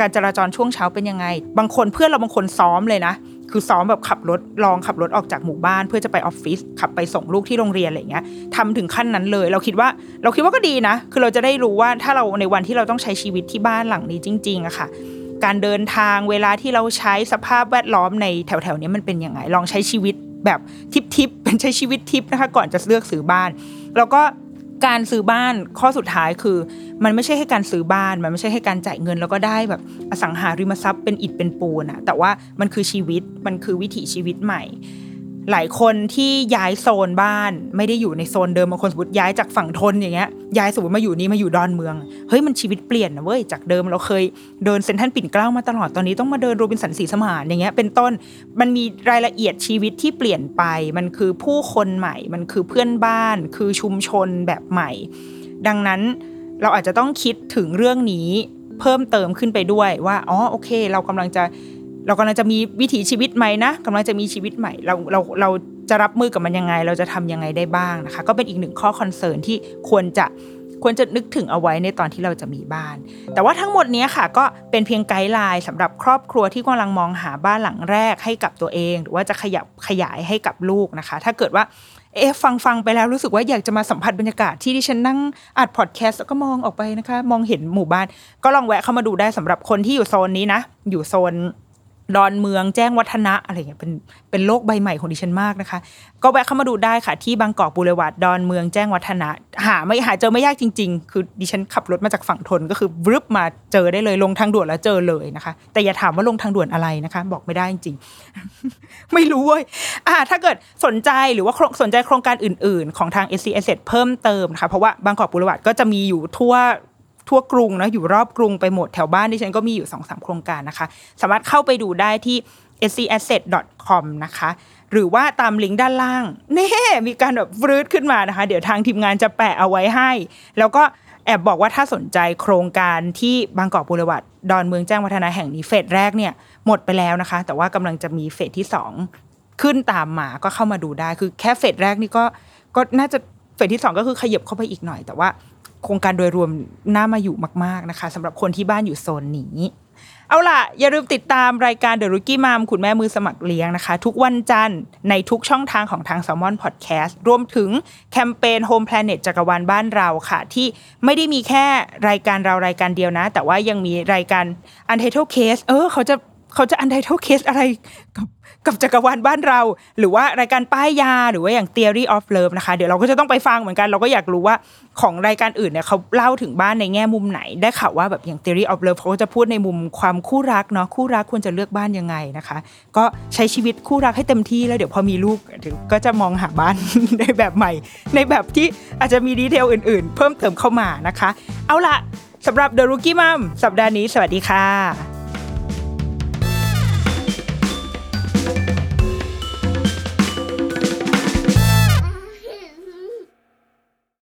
การจราจรช่วงเช้าเป็นยังไง บางคนเพื่อนเราบางคนซ้อมเลยนะ คือซ้อมแบบขับรถลองขับรถออกจากหมู่บ้าน เพื่อจะไปออฟฟิศขับไปส่งลูกที่โรงเรียนอะไรเงี้ยทำถึงขั้นนั้นเลย เราคิดว่าเราคิดว่าก็ดีนะ คือเราจะได้รู้ว่าถ้าเราในวันที่เราต้องใช้ชีวิตที่บ้านหลังนี้จริงๆอะค่ะ การเดินทางเวลาที่เราใช้สภาพแวดล้อมในแถวๆนี้มันเป็นยังไง ลองใช้ชีวิตแบบทิปๆเป็นใช้ชีวิตทิปนะคะ ก่อนจะเลือกซื้อบ้าน แล้วก็ การซื้อบ้านข้อสุดท้ายคือ มันไม่ใช่ให้การซื้อบ้าน มันไม่ใช่ให้การจ่ายเงิน แล้วก็ได้แบบอสังหาริมทรัพย์เป็นอิฐเป็นปูนอะแต่ว่ามันคือชีวิตมันคือวิถีชีวิตใหม่ หลายคนที่ย้ายโซนบ้านไม่ได้อยู่ในโซนเดิมบางคนสมมติย้ายจากฝั่งทนอย่างเงี้ยย้ายสมมติมาอยู่นี่มาอยู่ดอนเมืองเฮ้ยมันชีวิตเปลี่ยนนะเว้ยจากเดิมเราเคยเดินเซนทรัลปิ่นเกล้ามาตลอดตอนนี้ต้องมาเดินโรบินสันสีสมานอย่างเงี้ยเป็นต้นมันมีรายละเอียดชีวิตที่เปลี่ยนไปมันคือผู้คนใหม่ มันคือเพื่อนบ้าน คือชุมชนแบบใหม่ ดังนั้นเราอาจจะต้องคิดถึงเรื่องนี้เพิ่มเติมขึ้นไปด้วยว่าอ๋อโอเค เรากำลังจะ เรากำลังจะมีวิถีชีวิตใหม่นะกำลังจะมีชีวิตใหม่ เราเราเราจะรับมือกับมันยังไง เราจะทำยังไงได้บ้างนะคะ ก็เป็นอีกหนึ่งข้อคอนเซิร์นที่ควรจะควรจะนึกถึงเอาไว้ในตอนที่เราจะมีบ้าน แต่ว่าทั้งหมดนี้ค่ะ ก็เป็นเพียงไกด์ไลน์สำหรับครอบครัวที่กำลังมองหาบ้านหลังแรกให้กับตัวเอง หรือว่าจะขยับขยายให้กับลูกนะคะ ถ้าเกิดว่าเอ๊ฟังฟังไปแล้วรู้สึกว่าอยากจะมาสัมผัสบรรยากาศที่ดิฉันนั่งอัดพอดแคสต์แล้วก็มองออกไปนะคะ มองเห็นหมู่บ้าน ก็ลองแวะเข้ามาดูได้สำหรับคนที่อยู่โซนนี้นะ อยู่โซน ดอนเมืองแจ้งวัฒนะอะไรเงี้ยเป็นเป็นโลกใบใหม่ของดิฉันมากนะคะ ก็แวะเข้ามาดูได้ค่ะที่บางกอกบูเลวัดดอนเมืองแจ้งวัฒนะ หาไม่หาเจอไม่ยากจริง ๆ คือดิฉันขับรถมาจากฝั่งทนก็คือวรึบมาเจอได้เลยลงทางด่วนแล้วเจอเลยนะคะ แต่อย่าถามว่าลงทางด่วนอะไรนะคะ บอกไม่ได้จริงๆ ไม่รู้เว้ยอ่า ถ้าเกิดสนใจหรือว่าสนใจโครงการอื่น ๆ ของทาง SC s เพิ่มเติมนะคะเพราะว่าบางกอกบูรวัดก็จะมีอยู่ทั่ว ทั่วกรุงนะอยู่รอบกรุงไปหมดแถวบ้านที่ฉันก็มีอยู่2อสโครงการนะคะ สามารถเข้าไปดูได้ที่ scasset.com นะคะ หรือว่าตามลิงก์ด้านล่างเน่มีการแบบฟรืดขึ้นมานะคะ เดี๋ยวทางทีมงานจะแปะเอาไว้ให้ แล้วก็แอบบอกว่าถ้าสนใจโครงการที่บางกอกบุรวัดดอนเมืองแจ้งวัฒนะแห่งนี้เฟสแรกเนี่ยหมดไปแล้วนะคะ แต่ว่ากำลังจะมีเฟสที่สองขึ้นตามมาก็เข้ามาดูได้คือแค่เฟสแรกนี่ก็ก็น่าจะเฟสที่สองก็คือขยับเข้าไปอีกหน่อย แต่ว่า โครงการโดยรวมน่ามาอยู่มาก ๆนะคะสำหรับคนที่บ้านอยู่โซนนี้เอาล่ะ อย่าลืมติดตามรายการ The Rookie Mom คุณแม่มือสมัครเลี้ยงนะคะ ทุกวันจันทร์ในทุกช่องทางของทาง s ซ l m o n Podcast รวมถึงแคมเปญ Home Planet จักรวาลบ้านเราค่ะ ที่ไม่ได้มีแค่รายการเรารายการเดียวนะ แต่ว่ายังมีรายการ Untitled Case เออ เขาจะ เขาจะอันไดเท่าเคสอะไรกับกับจักรวาลบ้านเรา หรือว่ารายการป้ายยาหรือว่าอย่าง Theory of Love นะคะ เดี๋ยวเราก็จะต้องไปฟังเหมือนกัน เราก็อยากรู้ว่าของรายการอื่นเนี่ยเขาเล่าถึงบ้านในแง่มุมไหน ได้ข่าวว่าแบบอย่าง Theory of Love เขาก็จะพูดในมุมความคู่รักเนาะคู่รักควรจะเลือกบ้านยังไงนะคะ ก็ใช้ชีวิตคู่รักให้เต็มที่แล้วเดี๋ยวพอมีลูกก็จะมองหาบ้านในแบบใหม่ ในแบบที่อาจจะมีดีเทลอื่น ๆ เพิ่มเติมเข้ามานะคะ เอาละสำหรับ The Rookie Mom สัปดาห์นี้ สวัสดีค่ะ